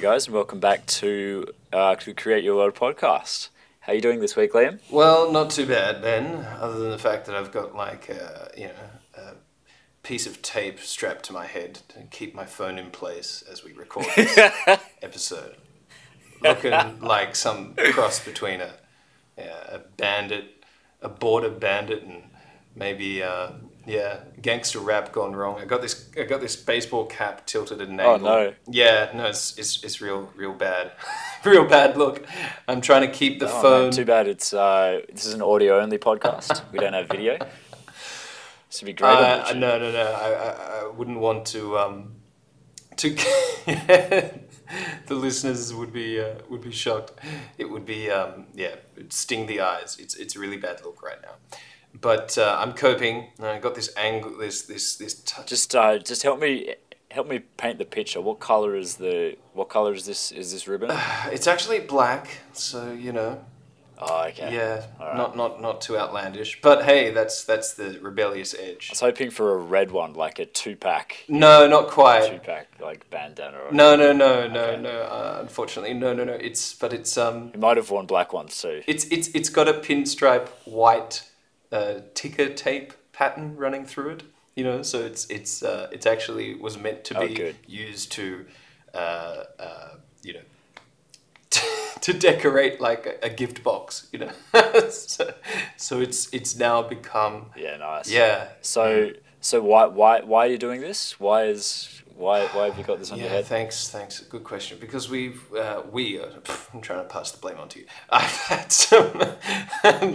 G'day, guys, and welcome back to uh, to Create Your World podcast. How are you doing this week, Liam? Well, not too bad, Ben. Other than the fact that I've got like a, you know a piece of tape strapped to my head to keep my phone in place as we record this episode, looking like some cross between a yeah, a bandit, a border bandit, and maybe uh, yeah gangster rap gone wrong. I got this I got this baseball cap tilted at an angle. Oh, no. Yeah, no, it's it's, it's real real bad, real bad look. I'm trying to keep the Oh, phone. man, too bad it's uh, this is an audio only podcast. we don't have video. This would be great. Uh, no, no, no. I, I, I wouldn't want to. Um, to the listeners would be uh, would be shocked. It would be um, yeah, sting the eyes. It's it's a really bad look right now. But uh, I'm coping. I got this angle. This this this. T- Just uh, just help me help me paint the picture. What color is the what color is this is this ribbon? it's actually black, so you know. Oh, okay. Yeah, right. not not not too outlandish. But hey, that's that's the rebellious edge. I was hoping for a red one, like a Tupac, No, not quite. Tupac like bandana. Or No, no, no, no, Okay. no. Uh, unfortunately, no, no, no. It's but it's um, You might have worn black ones too. it's it's it's got a pinstripe white uh, ticker tape pattern running through it. You know, so it's it's uh, it's actually was meant to Oh, be good. used to, uh, uh, you know. to decorate like a, a gift box, you know, so, so it's it's now become Yeah, nice. yeah So so why why why are you doing this? Why is why why have you got this on your Yeah, head? thanks, thanks. Good question. Because we've, uh, we, pff, I'm trying to pass the blame on to you. I've had some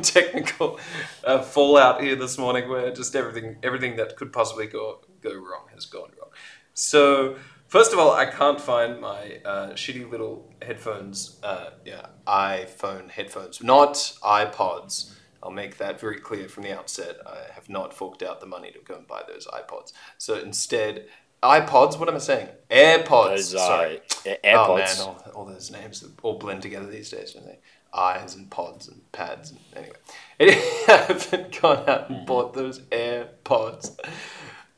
technical uh, fallout here this morning where just everything, everything that could possibly go go wrong has gone wrong. So, first of all, I can't find my uh, shitty little headphones. Uh, yeah, iPhone headphones, not iPods. I'll make that very clear from the outset. I have not forked out the money to go and buy those iPods. So instead, iPods. What am I saying? AirPods. Those uh, Sorry. A- Oh man, all, all those names all blend together these days, don't they? Eyes and pods and pads. And, anyway, I haven't gone out and bought those AirPods.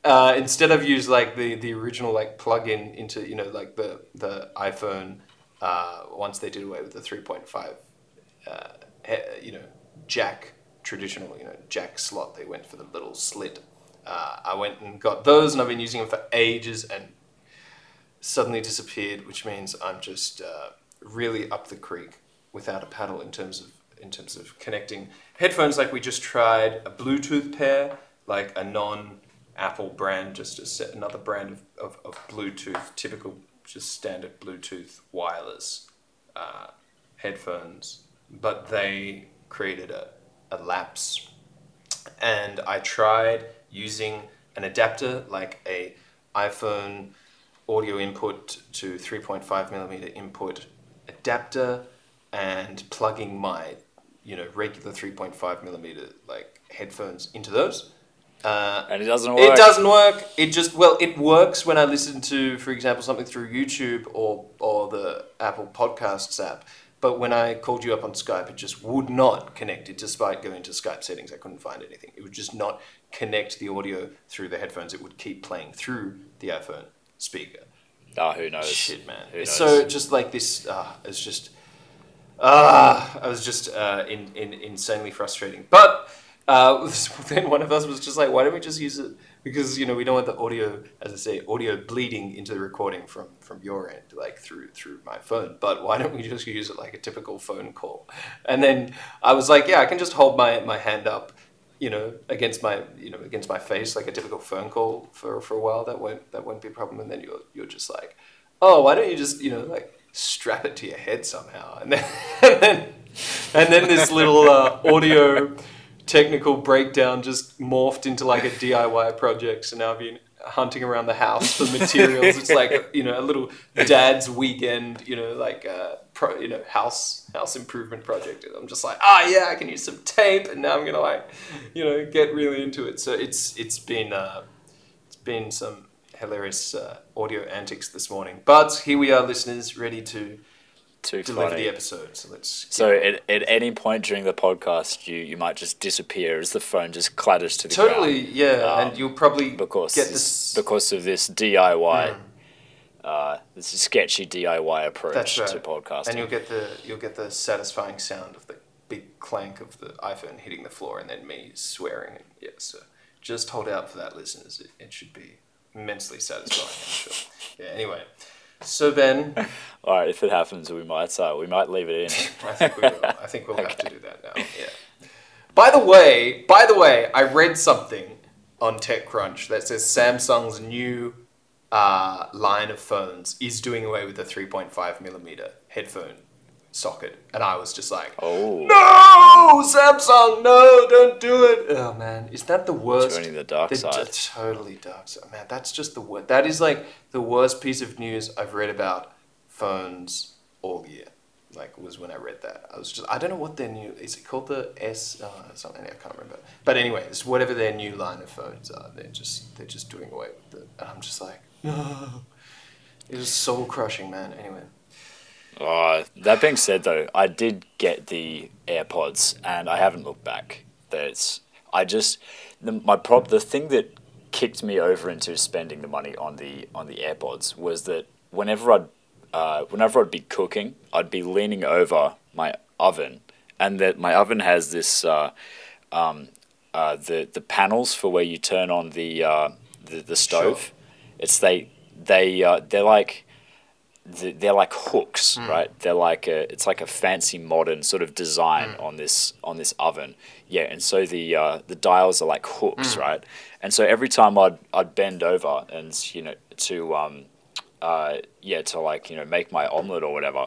Uh, instead, I've used like the, the original like plug-in into you know like the the iPhone. Uh, once they did away with the three point five, uh, you know, jack traditional you know jack slot, they went for the little slit. Uh, I went and got those, and I've been using them for ages, and suddenly disappeared, which means I'm just uh, really up the creek without a paddle in terms of in terms of connecting headphones. Like we just tried a Bluetooth pair, like a non Apple brand, just a set, another brand of, of, of Bluetooth, typical just standard Bluetooth wireless uh, headphones, but they created a, a lapse and I tried using an adapter like a iPhone audio input to 3.5 millimeter input adapter and plugging my you know regular 3.5 millimeter like headphones into those uh, And it doesn't work. it doesn't work. It just well, it works when I listen to, for example, something through YouTube or or the Apple Podcasts app. But when I called you up on Skype, it just would not connect. It despite going to Skype settings, I couldn't find anything. It would just not connect the audio through the headphones. It would keep playing through the iPhone speaker. Oh, who knows? Shit, man. Who It's knows? so just like this. Uh, it's just. Ah, I was just uh, in, in insanely frustrating. But uh, then one of us was just like, "Why don't we just use it?" Because you know we don't want the audio, as I say, audio bleeding into the recording from from your end, like through through my phone. But why don't we just use it like a typical phone call? And then I was like, "Yeah, I can just hold my my hand up." You know, against my you know against my face like a typical phone call for, for a while. That won't that won't be a problem. And then you're you're just like, oh, why don't you just, you know, like strap it to your head somehow? And then, and then, and then this little uh, audio technical breakdown just morphed into like a DIY project. So now I've been hunting around the house for materials. It's like, you know, a little dad's weekend, you know, like, uh, pro, you know, house, house improvement project. And I'm just like, ah, yeah, I can use some tape. And now I'm to like, you know, get really into it. So it's, it's been, uh, it's been some hilarious uh, audio antics this morning. But here we are, listeners, ready to Too deliver funny. the episode. So let's. So at, at any point during the podcast, you, you might just disappear as the phone just clatters to the totally, ground. yeah, Um, and you'll probably because get this- because of this DIY uh, this is sketchy DIY approach right. to podcasting. And you'll get the you'll get the satisfying sound of the big clank of the iPhone hitting the floor, and then me swearing. And yeah, so just hold out for that, listeners. It, it should be immensely satisfying. I'm sure. Yeah. Anyway, so Ben, All right, if it happens, we might uh, we might leave it in. I think we will. I think we'll have to do that now. Yeah. By the way, by the way, I read something on TechCrunch that says Samsung's new uh, line of phones is doing away with the 3.5 millimeter headphone socket, and I was just like, Oh, "No, Samsung, no, don't do it." Oh man, is that the worst? joining the dark The side. totally dark side. Man, that's just the worst. That is like the worst piece of news I've read about phones all year. Like was when I read that. I was just I don't know what their new is it called the S uh, something I can't remember. But anyways, whatever their new line of phones are, they're just they're just doing away with it. And I'm just like, no. It was soul crushing, man. Anyway. Uh, that being said, though, I did get the AirPods, and I haven't looked back. That's I just the, my prop. The thing that kicked me over into spending the money on the on the AirPods was that whenever I'd uh, whenever I'd be cooking, I'd be leaning over my oven, and that my oven has this uh, um, uh, the the panels for where you turn on the uh, the, the stove. Sure. It's they they uh, they're like they're like hooks, right? They're like a, it's like a fancy modern sort of design on this on this oven. Yeah, and so the uh, the dials are like hooks, right? And so every time I'd I'd bend over and you know to um uh yeah to like you know make my omelet or whatever,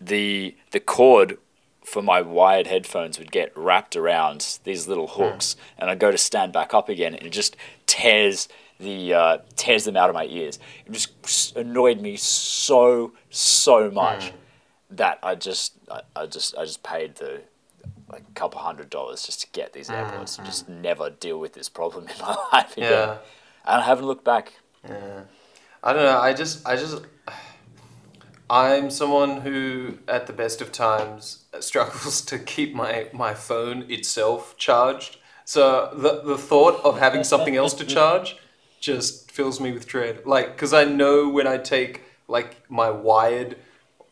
the the cord for my wired headphones would get wrapped around these little hooks, and I'd go to stand back up again, and it just tears the uh, tears them out of my ears. It just annoyed me so so much that I just I, I just I just paid the like a couple hundred dollars just to get these AirPods and just never deal with this problem in my life again. Yeah. And I haven't looked back. Yeah. I don't know. I just, I just, I'm someone who, at the best of times, struggles to keep my, my phone itself charged. So the, the thought of having something else to charge just fills me with dread. Like, because I know when I take, like, my wired,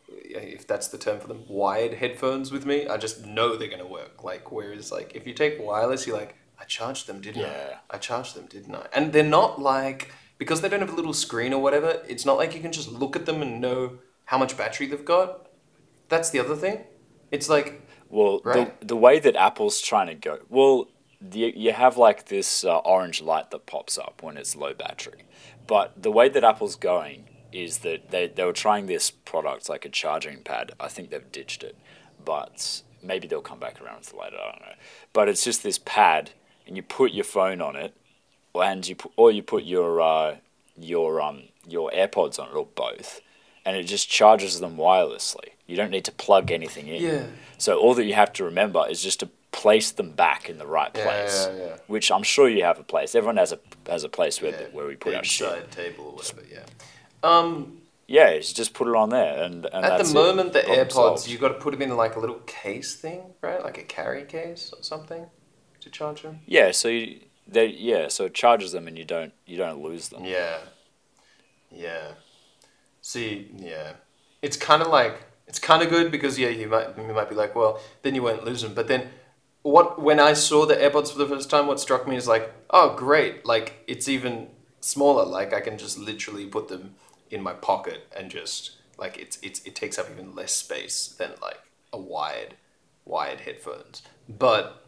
if that's the term for them, wired headphones with me, I just know they're going to work. Like, whereas, like, if you take wireless, you're like, I charged them, didn't Yeah. I? I charged them, didn't I? And they're not like because they don't have a little screen or whatever. It's not like you can just look at them and know how much battery they've got. That's the other thing. It's like Well, Right. the the way that Apple's trying to go, well, the, you have like this uh, orange light that pops up when it's low battery, but the way that Apple's going is that they they were trying this product like a charging pad. I think they've ditched it, but maybe they'll come back around with it later. I don't know. But it's just this pad, and you put your phone on it, and you put, or you put your uh, your um your AirPods on it, or both, and it just charges them wirelessly. You don't need to plug anything in. yeah, So all that you have to remember is just to place them back in the right place. yeah, yeah. Which I'm sure you have a place. Everyone has a has a place where yeah. where we put our shit. table or whatever. Yeah. Um, Yeah, it's just put it on there, and, and at the it. moment, the Problem AirPods solved. you got to put them in like a little case thing, right? Like a carry case or something to charge them. yeah, so you, they yeah, so it charges them, and you don't you don't lose them. Yeah. Yeah. See, yeah. It's kind of like it's kind of good because yeah, you might you might be like, well, then you won't lose them. But then what when I saw the AirPods for the first time, what struck me is like, oh, great. Like it's even smaller. Like I can just literally put them in my pocket and just like it's it's it takes up even less space than like a wired wired headphones. But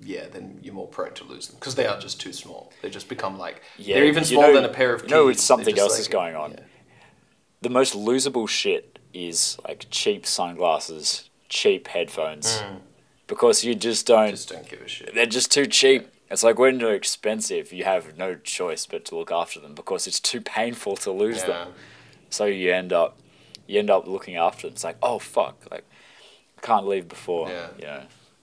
yeah, then you're more prone to lose them because they are just too small. They just become like Yeah, they're even smaller know- than a pair of you keys. know it's something else like- is going on. yeah. The most losable shit is like cheap sunglasses, cheap headphones, mm. Because you just don't. Just don't give a shit. they're just too cheap. It's like when they're expensive, you have no choice but to look after them because it's too painful to lose Yeah. them. So you end up, you end up looking after them. It's like, oh fuck, like I can't leave before. Yeah. You know,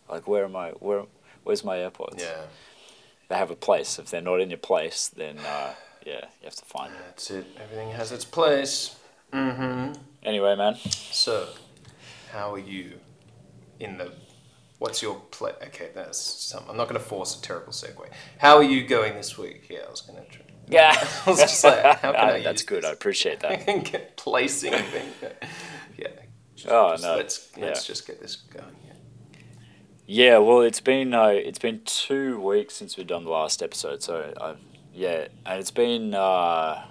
like where am I? Where, where's my AirPods? Yeah, They have a place. If they're not in your place, then uh, yeah, you have to find them. that's it. Everything has its place. Mm-hmm. Anyway, man, So, how are you in the? What's your play? Okay, that's some. I'm not going to force a terrible segue. How are you going this week? Yeah, I was going to. Yeah, I was just like, how can I That's good. I this? appreciate I that. can get placing thing. Yeah. Just, Oh, just no. Let's let's just get this going. Yeah. Yeah, well, it's been uh, it's been two weeks since we've done the last episode, so I've yeah, and it's been uh,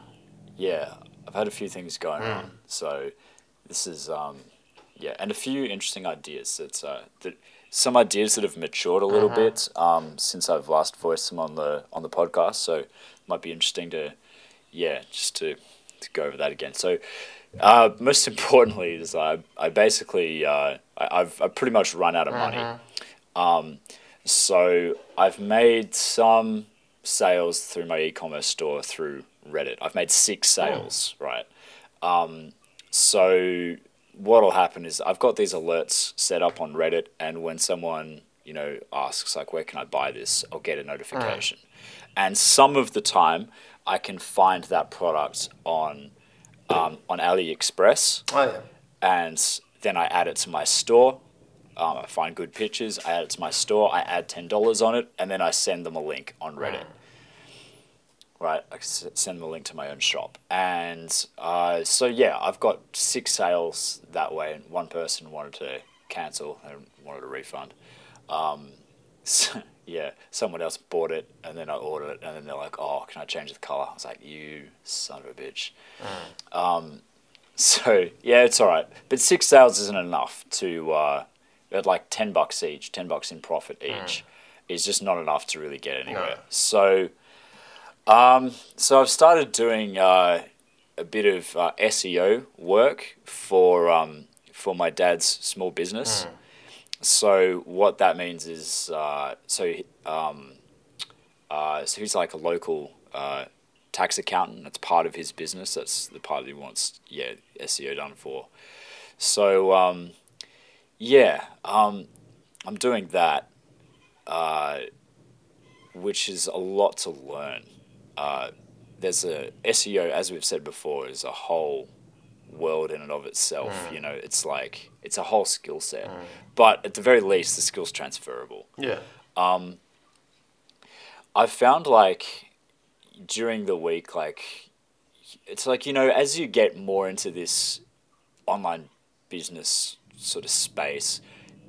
yeah, I've had a few things going Mm. on, so this is um, yeah, and a few interesting ideas that uh, that some ideas that have matured a little Mhm. bit um, since I've last voiced them on the on the podcast, so it might be interesting to yeah, just to to go over that again. So. Uh, most importantly is I, I basically uh, I, I've, I've pretty much run out of money. Mhm. Um, so I've made some sales through my e-commerce store through Reddit. I've made six sales, right? Um, so what'll happen is I've got these alerts set up on Reddit, and when someone you know asks like, "Where can I buy this?" I'll get a notification, and some of the time I can find that product on um, on AliExpress Oh yeah. and then I add it to my store. Um, I find good pictures. I add it to my store. I add ten dollars on it, and then I send them a link on Reddit. Right, I send them a link to my own shop, and uh, so yeah, I've got six sales that way. And one person wanted to cancel and wanted a refund. Um, so, yeah, someone else bought it, and then I ordered it, and then they're like, "Oh, can I change the color?" I was like, "You son of a bitch." Um, so yeah, it's all right. But six sales isn't enough to uh, at like ten bucks each, ten bucks in profit each, is just not enough to really get anywhere. No. So, um, so I've started doing uh, a bit of uh, SEO work for um, for my dad's small business. So what that means is, uh, so um, uh, so he's like a local uh, tax accountant. That's part of his business. That's the part that he wants, yeah, SEO done for. So um, yeah, um, I'm doing that, uh, which is a lot to learn. Uh, there's a SEO, as we've said before, is a whole world in and of itself. You know, it's like it's a whole skill set. But at the very least, the skill's transferable. Yeah. Um, I've found like during the week, like it's like you know, as you get more into this online business sort of space,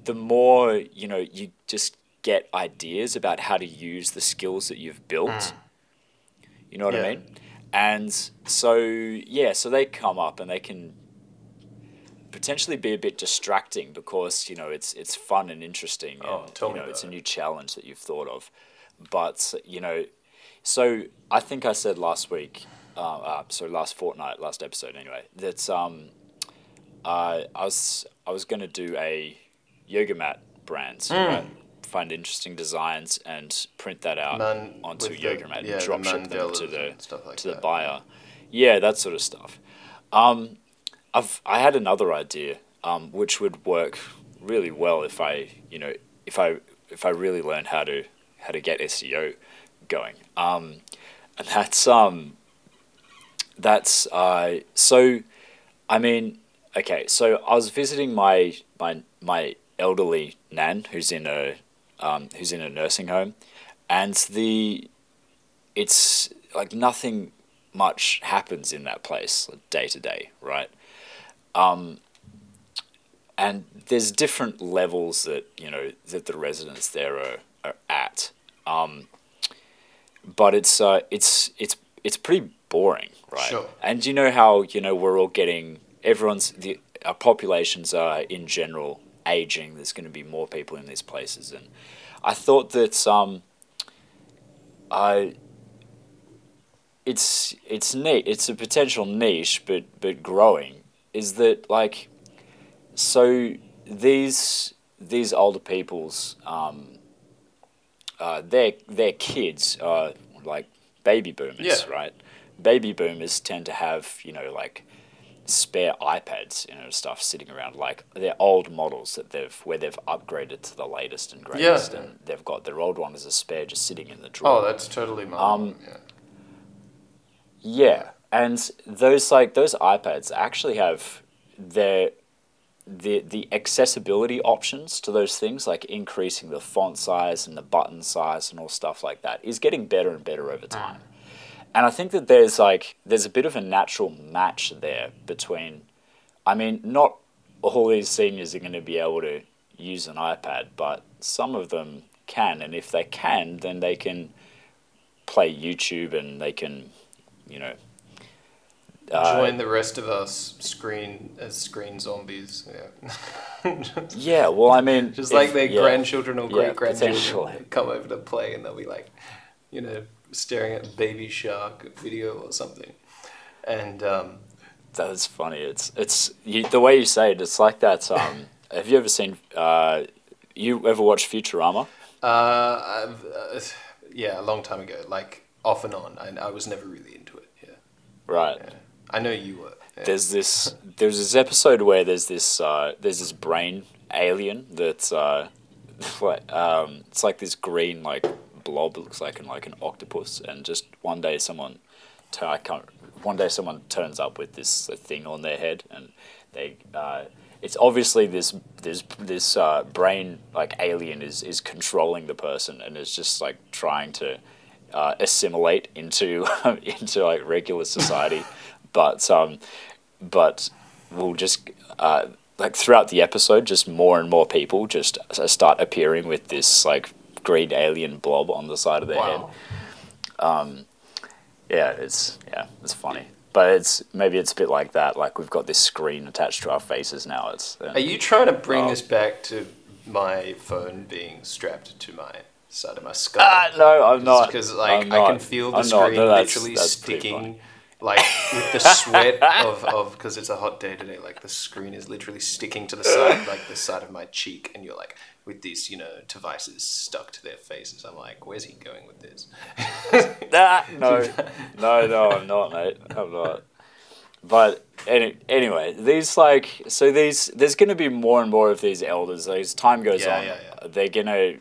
the more you know, you just get ideas about how to use the skills that you've built. You know what I mean? And so yeah, so they come up and they can potentially be a bit distracting because you know it's it's fun and interesting Oh, and tell you me know it's a new challenge that you've thought of but you know so i think i said last week uh, uh, so last fortnight last episode anyway that um uh, i was i was going to do a yoga mat brand right? Find interesting designs and print that out onto the- yoga mat yeah, and the drop ship them to the like to the buyer yeah that sort of stuff um I've I had another idea, um, which would work really well if I, you know, if I if I really learned how to how to get SEO going. Um, and that's um, that's uh, so. I mean, okay, so I was visiting my my my elderly nan who's in a um, who's in a nursing home, and the it's like nothing much happens in that place day to day, right? Um, and there's different levels that you know that the residents there are, are at. Um, but it's uh, it's it's it's pretty boring, right? Sure. And you know how you know we're all getting everyone's the our populations are in general aging. There's going to be more people in these places, and I thought that um, I it's it's neat. It's a potential niche, but but growing. Is that like so these these older people's um, uh, their their kids are like baby boomers, Yeah. right? Baby boomers tend to have you know like spare iPads, you know, stuff sitting around like they're old models that they've where they've upgraded to the latest and greatest, Yeah. and they've got their old one as a spare just sitting in the drawer. Oh, that's totally my Um, yeah. Yeah, and those like those iPads actually have their the the accessibility options to those things, like increasing the font size and the button size and all stuff like that, is getting better and better over time. And I think that there's like there's a bit of a natural match there between. I mean, not all these seniors are going to be able to use an iPad, but some of them can, and if they can, then they can play YouTube and they can, you know. uh, Join the rest of us screen as screen zombies. Yeah. yeah, well, I mean, Just if- like their yeah. grandchildren or Yeah, great grandchildren potentially. come over to play and they'll be like, you know, staring at Baby Shark video or something. And um, That's funny. It's it's you, the way you say it. It's like that. Um, have you ever seen? Uh, you ever watched Futurama? uh, I've, uh, yeah, a long time ago, like off and on. I, I was never really into it. Yeah, Right. yeah. I know you were. Yeah. There's this. There's this episode where there's this. Uh, there's this brain alien that's. Uh, um, it's like this green like blob. Looks like an like an octopus. And just one day someone. tu- I can't. One day someone turns up with this uh, thing on their head, and they. Uh, it's obviously this this this uh, brain like alien is is controlling the person and is just like trying to uh, assimilate into into like regular society, but um, but we'll just uh, like throughout the episode, just more and more people just start appearing with this like green alien blob on the side of their head. wow. Yeah, it's yeah, it's funny. But it's maybe it's a bit like that. Like we've got this screen attached to our faces now. It's Are you trying to bring Oh. this back to my phone being strapped to my side of my skull? ah, no, I'm not because like I can feel the I'm screen No, that's- literally that's sticking, like with the sweat of of because it's a hot day today. Like the screen is literally sticking to the side, like the side of my cheek, and you're like with these you know devices stuck to their faces. I'm like, where's he going with this? Ah, no, no, no, I'm not, mate. I'm not. But any, anyway, these like so these there's going to be more and more of these elders as time goes Yeah, on. yeah, yeah. They're going to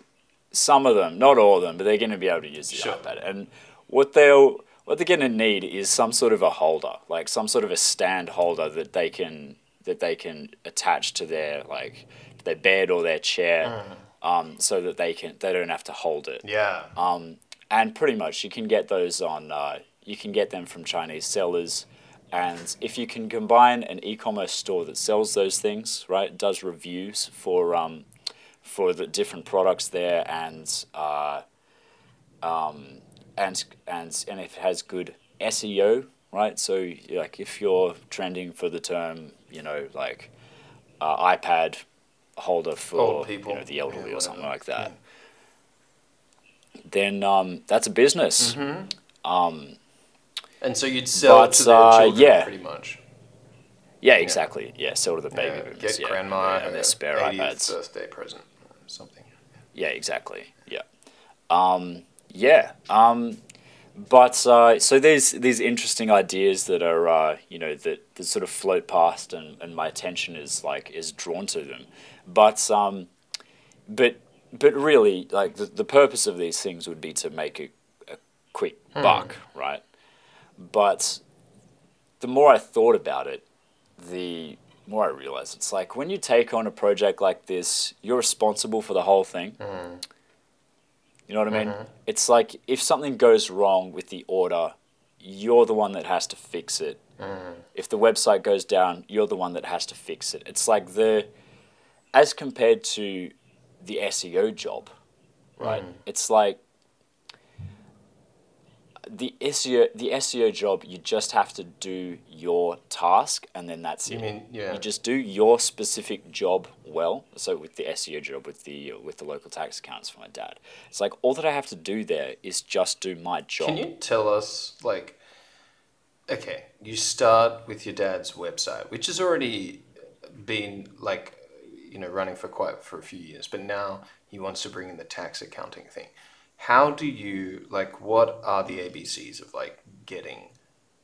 some of them, not all of them, but they're going to be able to use the Sure. iPad. And what they'll what they're going to need is some sort of a holder, like some sort of a stand holder that they can that they can attach to their like their bed or their chair, um, so that they can they don't have to hold it. Yeah, um, and pretty much you can get those on uh, you can get them from chinese sellers. And if you can combine an e-commerce store that sells those things right does reviews for um, for the different products there and uh, um, and and and if it has good SEO right? So like if you're trending for the term you know like uh, iPad holder for people, you know the elderly yeah, or something like that then um, that's a business. um and so you'd sell But, to their uh, children yeah. pretty much. Yeah, exactly. Yeah, sell to the baby Yeah, boomers. get yeah. grandma yeah, her their spare 80th iPads. birthday present, or something. Yeah, exactly. Yeah. Um, yeah. Um, but uh, so there's these interesting ideas that are uh, you know that, that sort of float past and, and my attention is like is drawn to them. But um, but but really like the, the purpose of these things would be to make a, a quick buck, right? But the more I thought about it, the more I realized it's like when you take on a project like this, you're responsible for the whole thing. You know what I mean? Mm-hmm. It's like if something goes wrong with the order, you're the one that has to fix it. Mm-hmm. If the website goes down, you're the one that has to fix it. It's like the, as compared to the SEO job, right? Mm-hmm. It's like the SEO the SEO job. You just have to do your task, and then that's You it. mean yeah? You just do your specific job well. So with the SEO job, with the with the local tax accounts for my dad, it's like all that I have to do there is just do my job. Can you tell us, like, okay, you start with your dad's website, which has already been like, you know, running for quite for a few years, but now he wants to bring in the tax accounting thing. How do you like? What are the ABCs of like getting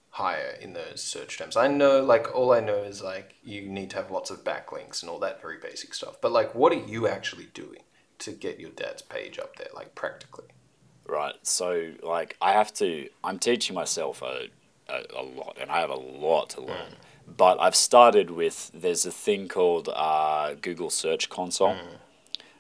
higher in those search terms? I know, like, all I know is like you need to have lots of backlinks and all that very basic stuff. But like, what are you actually doing to get your dad's page up there, like practically? Right. So like I have to. I'm teaching myself a a, a lot, and I have a lot to learn. But I've started with there's a thing called uh, Google Search Console.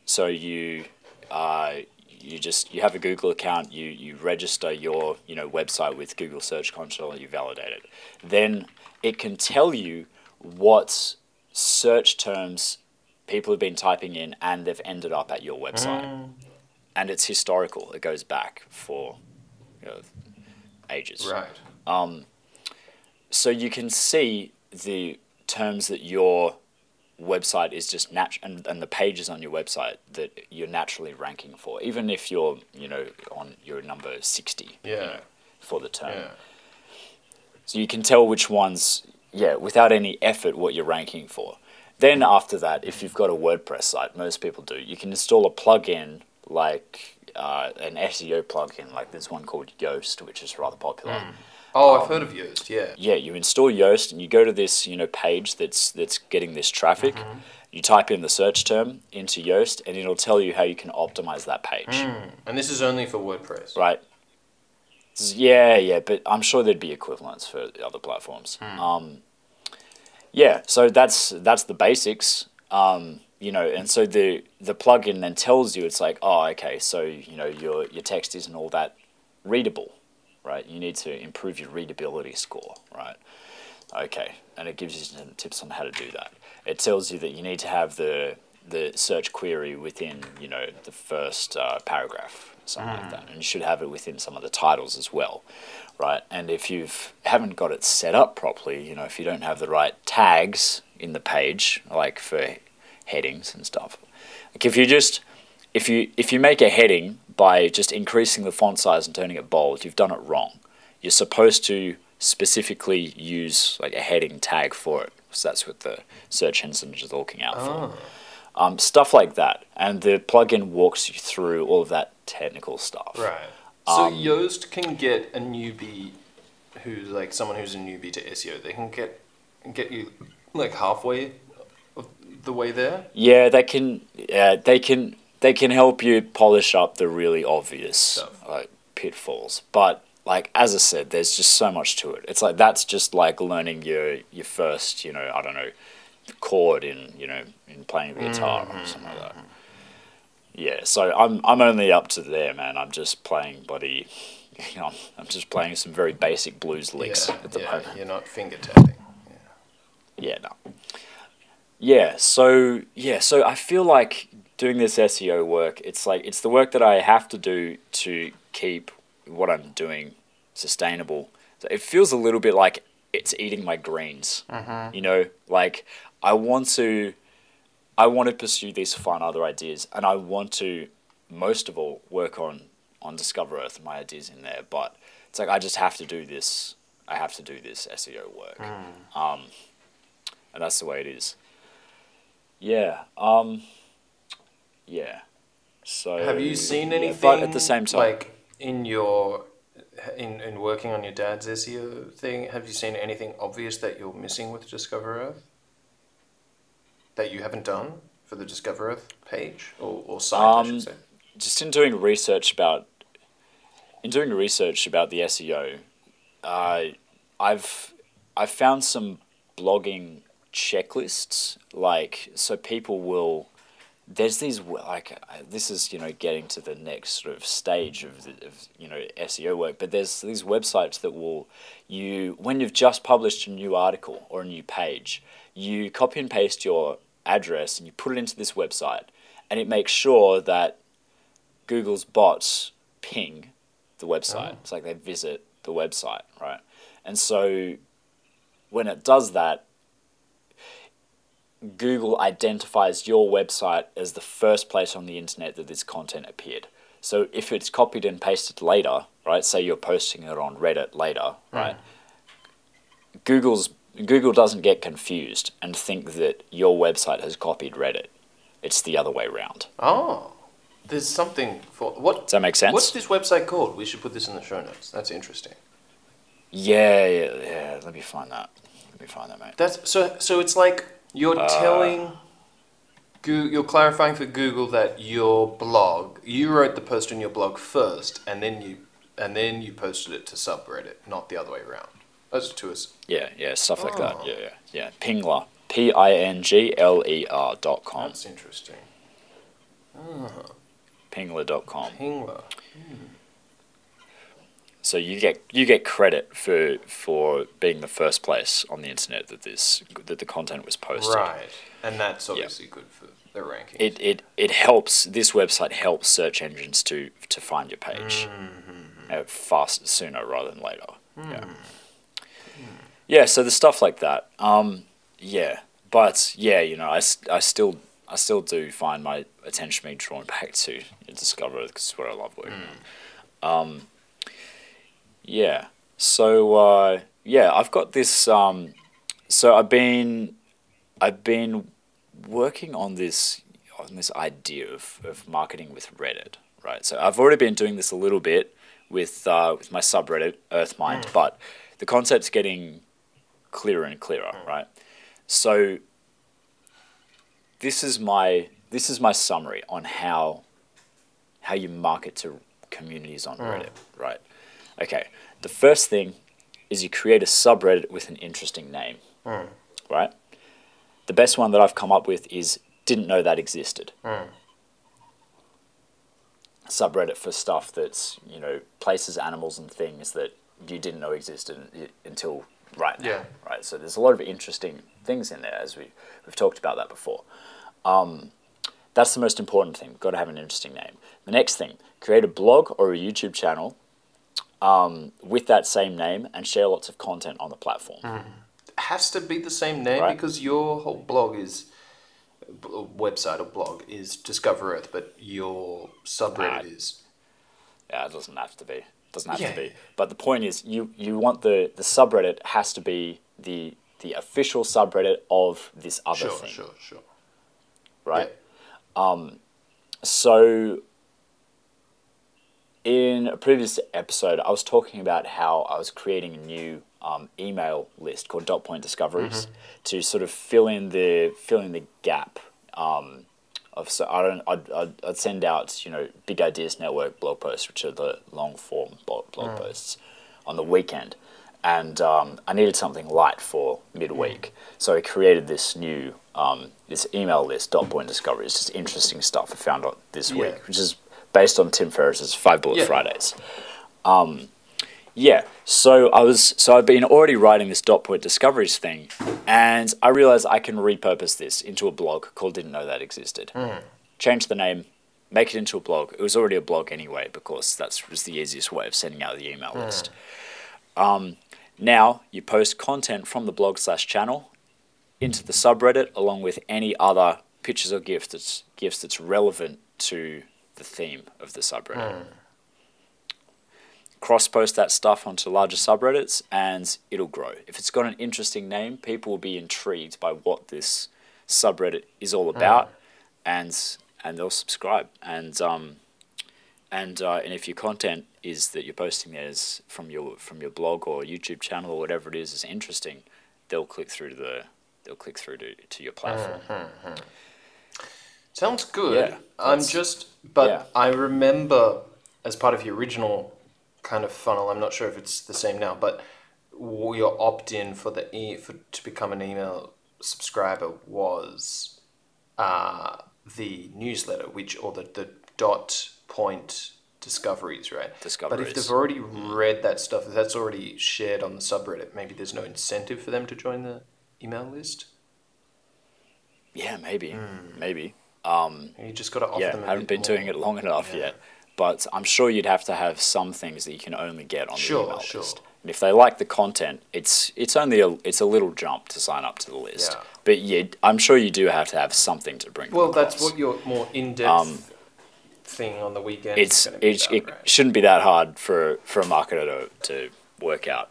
So you uh, you just you have a Google account, you you register your you know website with Google Search Console, and you validate it. Then it can tell you what search terms people have been typing in and they've ended up at your website. Mm. And it's historical. It goes back for you know, ages Right. Um, so you can see the terms that your website is just nat- and, and the pages on your website that you're naturally ranking for even if you're you know on your number 60 you Yeah. know, for the term Yeah. so you can tell which ones yeah without any effort what you're ranking for then after that if you've got a wordpress site most people do you can install a plugin like uh, an seo plugin like there's one called yoast which is rather popular Oh, Um, I've heard of Yoast. Yeah. yeah, you install Yoast and you go to this, you know, page that's that's getting this traffic. Mm-hmm. You type in the search term into Yoast and it'll tell you how you can optimize that page. And this is only for WordPress. Right? Yeah, yeah, but I'm sure there'd be equivalents for the other platforms. Um, yeah, so that's that's the basics. Um, you know, and so the the plugin then tells you it's like, oh, okay, so you know your your text isn't all that readable, right? You need to improve your readability score, right? Okay, and it gives you some tips on how to do that. It tells you that you need to have the the search query within you know the first uh, paragraph, something like that, and you should have it within some of the titles as well, right? And if you've haven't got it set up properly, you know, if you don't have the right tags in the page, like for headings and stuff, like if you just if you if you make a heading by just increasing the font size and turning it bold, you've done it wrong. You're supposed to specifically use like a heading tag for it. So that's what the search engine is looking out for. Um, stuff like that, and the plugin walks you through all of that technical stuff. Right. So Um, Yoast can get a newbie who's like someone who's a newbie to SEO. They can get get you like halfway of the way there. Yeah, they can. Yeah, they can. They can help you polish up the really obvious Stuff. like pitfalls. But like as I said, there's just so much to it. It's like that's just like learning your your first, you know, I don't know, chord in you know in playing the guitar or mm-hmm. something like that. Yeah, so I'm I'm only up to there, man. I'm just playing bloody. You know, I'm just playing some very basic blues licks yeah, at the yeah, moment. You're not finger tapping. Yeah, no. Yeah, so yeah, so I feel like doing this SEO work, it's like it's the work that I have to do to keep what I'm doing sustainable. So it feels a little bit like it's eating my greens. You know, like I want to I want to pursue these fun other ideas and I want to most of all work on on Discover Earth and my ideas in there, but it's like I just have to do this I have to do this SEO work. Um and that's the way it is. Yeah. Um. Yeah. So. Have you seen yeah, anything? but at the same time, like in your in in working on your dad's SEO thing, have you seen anything obvious that you're missing with Discover Earth that you haven't done for the Discover Earth page or, or site? I Um, should say. just in doing research about, in doing research about the SEO, uh, I've I've found some blogging checklists. Like, so people will. There's these like this is you know getting to the next sort of stage of, the, of you know SEO work, but there's these websites that will you when you've just published a new article or a new page, you copy and paste your address and you put it into this website, and it makes sure that Google's bots ping the website. Oh. It's like they visit the website, right? And so when it does that, Google identifies your website as the first place on the internet that this content appeared. So if it's copied and pasted later, right? Say you're posting it on Reddit later, hmm. right? Google's Google doesn't get confused and think that your website has copied Reddit. It's the other way around. Oh, there's something for what? Does that make sense? What's this website called? We should put this in the show notes. That's interesting. Yeah, yeah, yeah. Let me find that. Let me find that, mate. That's so. So it's like you're Uh. telling, you're clarifying for Google that your blog, you wrote the post on your blog first, and then you, and then you posted it to subreddit, not the other way around. Those two is Yeah, yeah, stuff like Oh. that. Yeah, yeah, yeah. Pingler, P I N G L E R dot com. that's interesting. Pingler.com. Pingler. So you get you get credit for for being the first place on the internet that this that the content was posted. Right. And that's obviously good for the rankings. It, it it helps this website helps search engines to to find your page uh, fast sooner rather than later. Yeah. Yeah, so the stuff like that. Um, yeah, but yeah, you know, I, I still I still do find my attention being drawn back to Discover because it's what I love working on. Um, yeah, so uh, yeah, I've got this. Um, so I've been I've been working on this on this idea of, of marketing with Reddit, right? So I've already been doing this a little bit with uh, with my subreddit Earthmind, but the concept's getting clearer and clearer, right? So this is my this is my summary on how how you market to communities on Reddit, right? Okay, the first thing is you create a subreddit with an interesting name, right? The best one that I've come up with is didn't know that existed. Subreddit for stuff that's you know places, animals, and things that you didn't know existed until right now. Yeah. Right. So there's a lot of interesting things in there, as we we've talked about that before. Um, that's the most important thing. Got to have an interesting name. The next thing, create a blog or a YouTube channel um, with that same name and share lots of content on the platform. has to be the same name Right. because your whole blog is website or blog is Discover Earth, but your subreddit Right. is Yeah, it doesn't have to be. It Doesn't have Yeah. to be. But the point is, you you want the the subreddit has to be the the official subreddit of this other sure, thing, sure, sure. sure. right? Um. So, in a previous episode, I was talking about how I was creating a new um, email list called Dot Point Discoveries to sort of fill in the fill in the gap. Um, of so I don't I'd, I'd, I'd send out you know Big Ideas Network blog posts, which are the long form blog, blog posts, on the weekend, and um, I needed something light for midweek, so I created this new um, this email list. Dot Point Discoveries, just interesting stuff I found out this Yeah. week, which is based on Tim Ferriss's Five Bullet Yeah. Fridays. Um, yeah, so I was so I've been already writing this dot point discoveries thing, and I realized I can repurpose this into a blog called Didn't Know That Existed. Change the name, make it into a blog. It was already a blog anyway because that's was the easiest way of sending out the email list. Um, now you post content from the blog slash channel into the subreddit along with any other pictures or gifts that's gifts that's relevant to the theme of the subreddit hmm. cross post that stuff onto larger subreddits and it'll grow. If it's got an interesting name, people will be intrigued by what this subreddit is all about hmm. and and they'll subscribe. And um and uh, and if your content is that you're posting there is from your from your blog or YouTube channel or whatever it is is interesting, they'll click through to the they'll click through to, to your platform. Hmm, Sounds good. Yeah, I'm just, but yeah. I remember as part of your original kind of funnel. I'm not sure if it's the same now, but your opt-in for the e for to become an email subscriber was uh, the newsletter, which or the the dot point discoveries, right? Discoveries. But if they've already read that stuff, if that's already shared on the subreddit, maybe there's no incentive for them to join the email list. Yeah, maybe, Hmm. maybe. Um, You just got to offer yeah, them. A haven't been more. doing it long enough Yeah. yet. But I'm sure you'd have to have some things that you can only get on Sure, the email sure. list. And if they like the content, it's it's only a it's a little jump to sign up to the list. Yeah. But yeah, I'm sure you do have to have something to bring. them Well, that's across. what your more in-depth Um, thing on the weekend. it's is gonna be about, it right? shouldn't be that hard for for a marketer to, to work out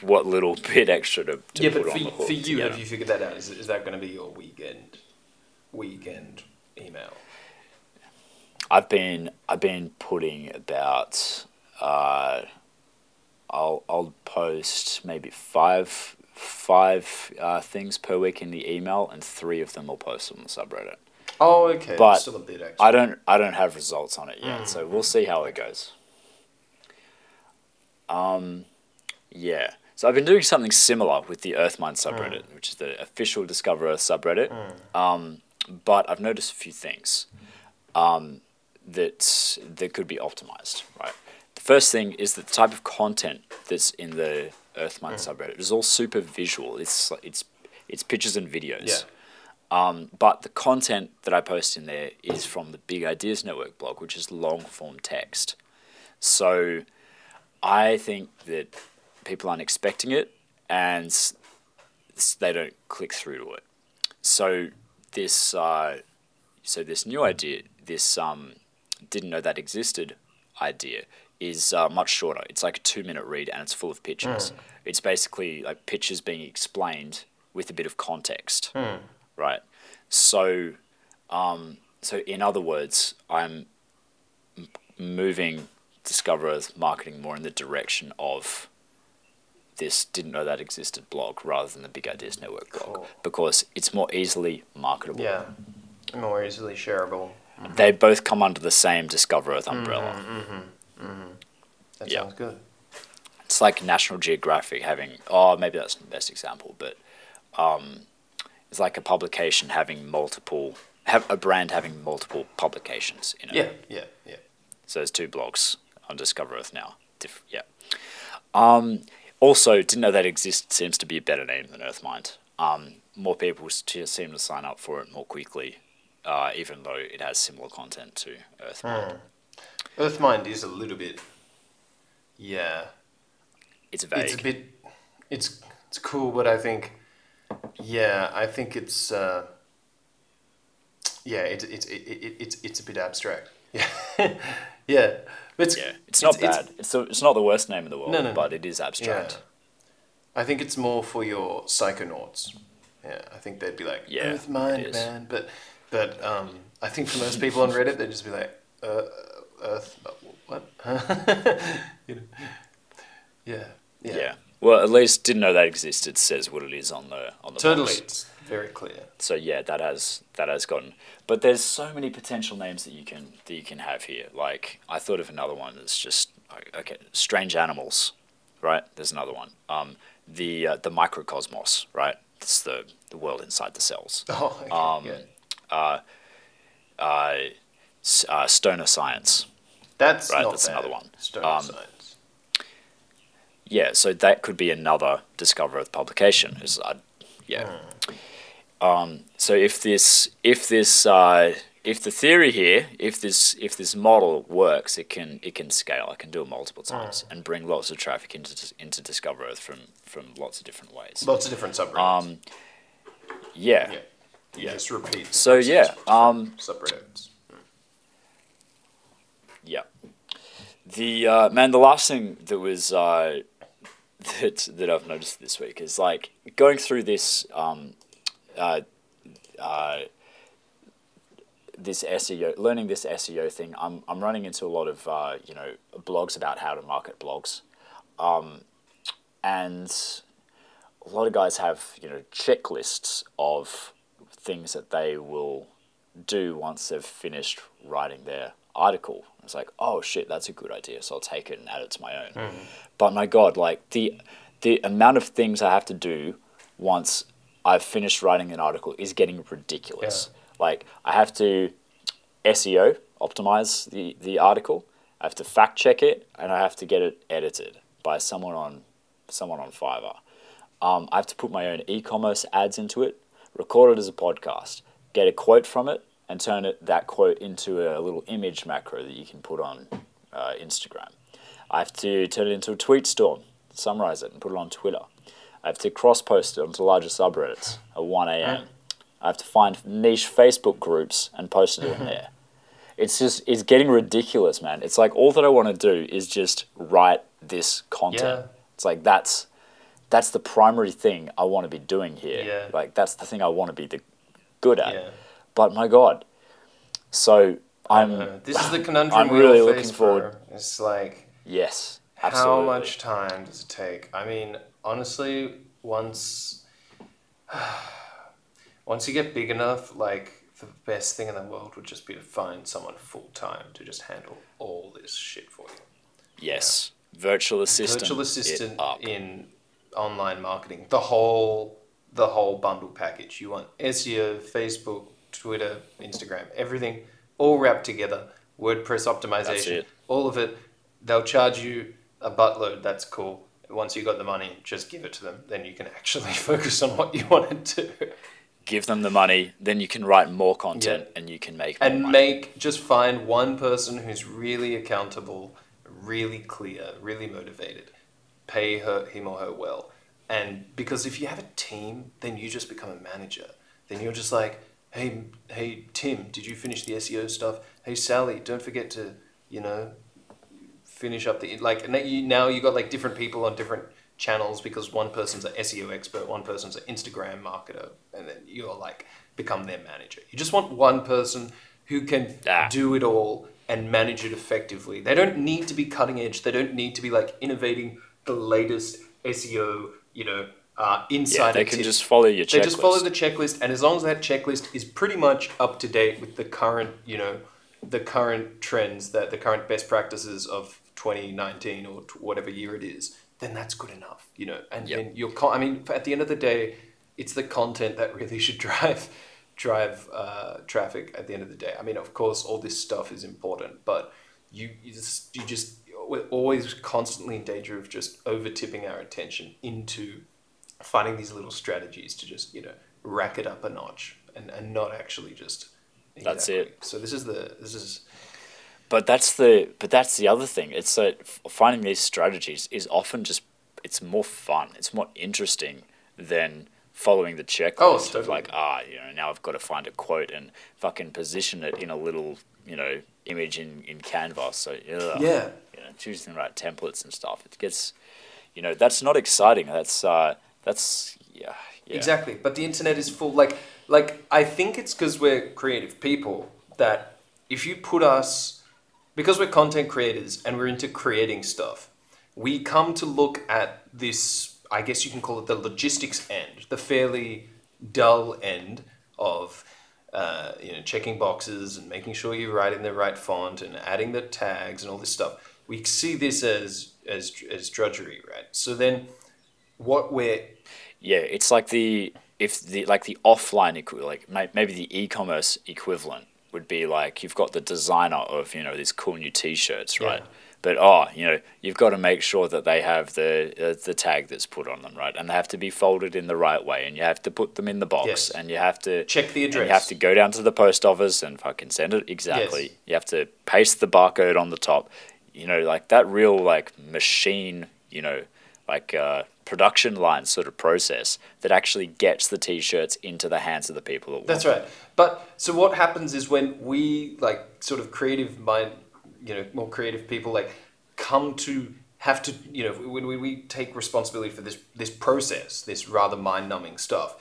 what little bit extra to, to yeah, but on for, for you, yeah. have you figured that out? Is, is that going to be your weekend weekend email? I've been I've been putting about uh, I'll I'll post maybe five five uh, things per week in the email, and three of them I'll post on the subreddit. Oh, okay. But still a bit extra. I don't I don't have results on it yet, Mm. so we'll see how it goes. Um, yeah. So I've been doing something similar with the Earthmind subreddit, which is the official Discover Earth subreddit. Um, but I've noticed a few things. Um, that that could be optimized, right? The first thing is that the type of content that's in the Earthmind subreddit is all super visual. It's it's it's pictures and videos. Yeah. Um, but the content that I post in there is from the Big Ideas Network blog, which is long form text. So I think that people aren't expecting it and they don't click through to it. So this uh, so this new idea, this um, didn't know that existed idea is uh, much shorter. It's like a two minute read and it's full of pictures. It's basically like pictures being explained with a bit of context, right? So, um, so in other words, I'm moving Discover Earth's marketing more in the direction of this didn't know that existed blog rather than the Big Ideas Network blog Cool. because it's more easily marketable. Yeah. More easily shareable. They both come under the same Discover Earth umbrella. That Yeah. sounds good. It's like National Geographic having, oh, maybe that's the best example, but um, it's like a publication having multiple, have a brand having multiple publications in it. Yeah, yeah, yeah. So there's two blogs on Discover Earth now. Diff- yeah. Um, also, didn't know that exists seems to be a better name than Earthmind. Um, more people seem to sign up for it more quickly, uh, even though it has similar content to Earthmind. Earthmind is a little bit. Yeah, It's vague. it's a bit. It's it's cool, but I think. Yeah, I think it's. Uh, yeah, it's it's it, it, it's it's a bit abstract. Yeah, yeah, but it's yeah, it's not bad. It's, the it's not the worst name in the world, No, no, but it is abstract. Yeah. I think it's more for your psychonauts. Yeah, I think they'd be like, Yeah, Earth mind, man. But, but um, I think for most people on Reddit, they'd just be like, uh, Earth, uh, what? you know? Yeah, yeah. Yeah. Well, at least didn't know that existed. Says what it is on the on the Totally, it's very clear. So yeah, that has that has gotten. But there's so many potential names that you can that you can have here. Like I thought of another one that's just okay. Strange animals, right? There's another one. Um, the uh, the microcosmos, right? It's the the world inside the cells. Oh, okay, Um, yeah. Uh, s- uh, stoner science. That's right, not that's bad. another one. Stone Um, science. Yeah, so that could be another Discover Earth publication. Is uh, yeah. Um, so if this if this uh, if the theory here, if this if this model works, it can it can scale. It can do it multiple times and bring lots of traffic into into Discover Earth from from lots of different ways. Lots of different subreddits. Um, yeah. yeah. Yeah. just repeat. So, yeah, um, subreddits. Yeah. The uh, man, the last thing that was uh, that that I've noticed this week is like going through this um, uh, uh, this SEO, learning this SEO thing. I'm I'm running into a lot of uh, you know blogs about how to market blogs, um, and a lot of guys have you know checklists of things that they will do once they've finished writing their article. It's like, oh shit, that's a good idea, so I'll take it and add it to my own. But my god, like the the amount of things I have to do once I've finished writing an article is getting ridiculous. Like I have to SEO optimize the the article. I have to fact check it, and I have to get it edited by someone on someone on Fiverr. Um, I have to put my own e-commerce ads into it, record it as a podcast, get a quote from it, and turn it that quote into a little image macro that you can put on uh, Instagram. I have to turn it into a tweet storm, summarize it, and put it on Twitter. I have to cross post it onto larger subreddits at 1 a.m. I have to find niche Facebook groups and post it in mm-hmm. there. It's just it's getting ridiculous, man. It's like all that I want to do is just write this content. Yeah. It's like that's that's the primary thing I want to be doing here. Yeah. Like that's the thing I want to be the good at. Yeah. But my God, so I'm this is the conundrum I'm really looking forward- bro. It's like yes, absolutely. how much time does it take? I mean, honestly, once once you get big enough, like the best thing in the world would just be to find someone full time to just handle all this shit for you. Yes, virtual assistant. Virtual assistant in online marketing, the whole the whole bundle package. You want SEO, Facebook, Twitter, Instagram, everything all wrapped together. WordPress optimization, all of it. They'll charge you a buttload. That's cool. Once you got the money, just give it to them. Then you can actually focus on what you want to do. Give them the money, then you can write more content and you can make more and money. make just find one person who's really accountable, really clear, really motivated. Pay her him or her well. And because if you have a team, then you just become a manager. Then you're just like, hey, hey, Tim, did you finish the SEO stuff? Hey, Sally, don't forget to, you know, finish up the like. Now you now you got like different people on different channels because one person's an SEO expert, one person's an Instagram marketer, and then you're like become their manager. You just want one person who can Ah. do it all and manage it effectively. They don't need to be cutting edge. They don't need to be like innovating the latest SEO, you know, uh, yeah, they can tip. just follow your checklist. They just follow the checklist, and as long as that checklist is pretty much up to date with the current, you know, the current trends, that the current best practices of 2019 or t- whatever year it is, then that's good enough, you know. And Yep. then your con- I mean, at the end of the day, it's the content that really should drive drive uh, traffic. At the end of the day, I mean, of course, all this stuff is important, but you you just you just we're always constantly in danger of just over tipping our attention into finding these little strategies to just you know rack it up a notch and, and not actually just That's it. so this is the this is But that's the but that's the other thing. It's that finding these strategies is often just it's more fun. It's more interesting than following the checklist Oh, of totally. like ah you know now I've got to find a quote and fucking position it in a little you know image in in Canva. So ugh, yeah you know choosing the right templates and stuff. It gets you know that's not exciting. That's uh that's yeah yeah exactly but the internet is full like like i think it's because we're creative people that if you put us because we're content creators and we're into creating stuff we come to look at this i guess you can call it the logistics end the fairly dull end of uh, you know checking boxes and making sure you write in the right font and adding the tags and all this stuff. We see this as as as drudgery right? So then what we're Yeah, it's like the if the like the offline equi- like may- maybe the e-commerce equivalent would be like you've got the designer of you know these cool new T-shirts, right? Yeah. But oh, you know, you've got to make sure that they have the uh, the tag that's put on them, right? And they have to be folded in the right way, and you have to put them in the box, Yes. and you have to Check the and you have to go down to the post office and fucking send it exactly. Yes. You have to paste the barcode on the top. You know, like that real like machine, you know, like uh, production line sort of process that actually gets the t-shirts into the hands of the people that want That's right. But so what happens is when we like sort of creative mind, you know, more creative people like come to have to, you know, when we, we take responsibility for this this process, this rather mind numbing stuff,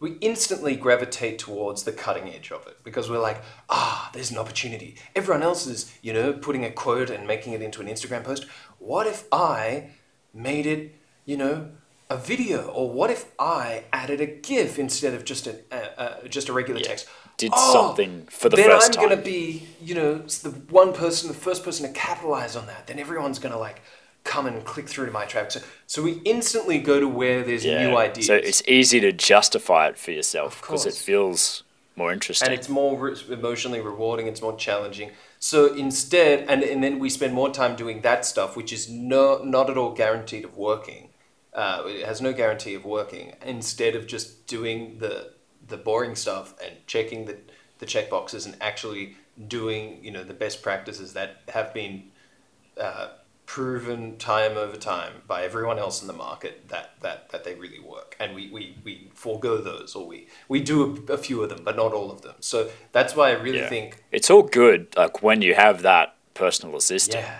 we instantly gravitate towards the cutting edge of it because we're like, ah, there's an opportunity. Everyone else is, you know, putting a quote and making it into an Instagram post. What if I made it, you know, a video? Or what if I added a GIF instead of just a, a, a just a regular Yeah. text? Did Oh, something for the then first I'm time. gonna be, you know, the one person, the first person to capitalize on that. Then everyone's gonna like come and click through to my traffic. So, so we instantly go to where there's yeah. new ideas. so it's easy to justify it for yourself because it feels more interesting and it's more re- emotionally rewarding it's more challenging so instead and, and then we spend more time doing that stuff which is no, not at all guaranteed of working uh, it has no guarantee of working instead of just doing the the boring stuff and checking the, the check boxes and actually doing you know the best practices that have been uh, proven time over time by everyone else in the market that, that, that they really work. And we, we, we forego those or we, we do a, a few of them, but not all of them. So that's why I really Yeah. think, it's all good like when you have that personal assistant yeah,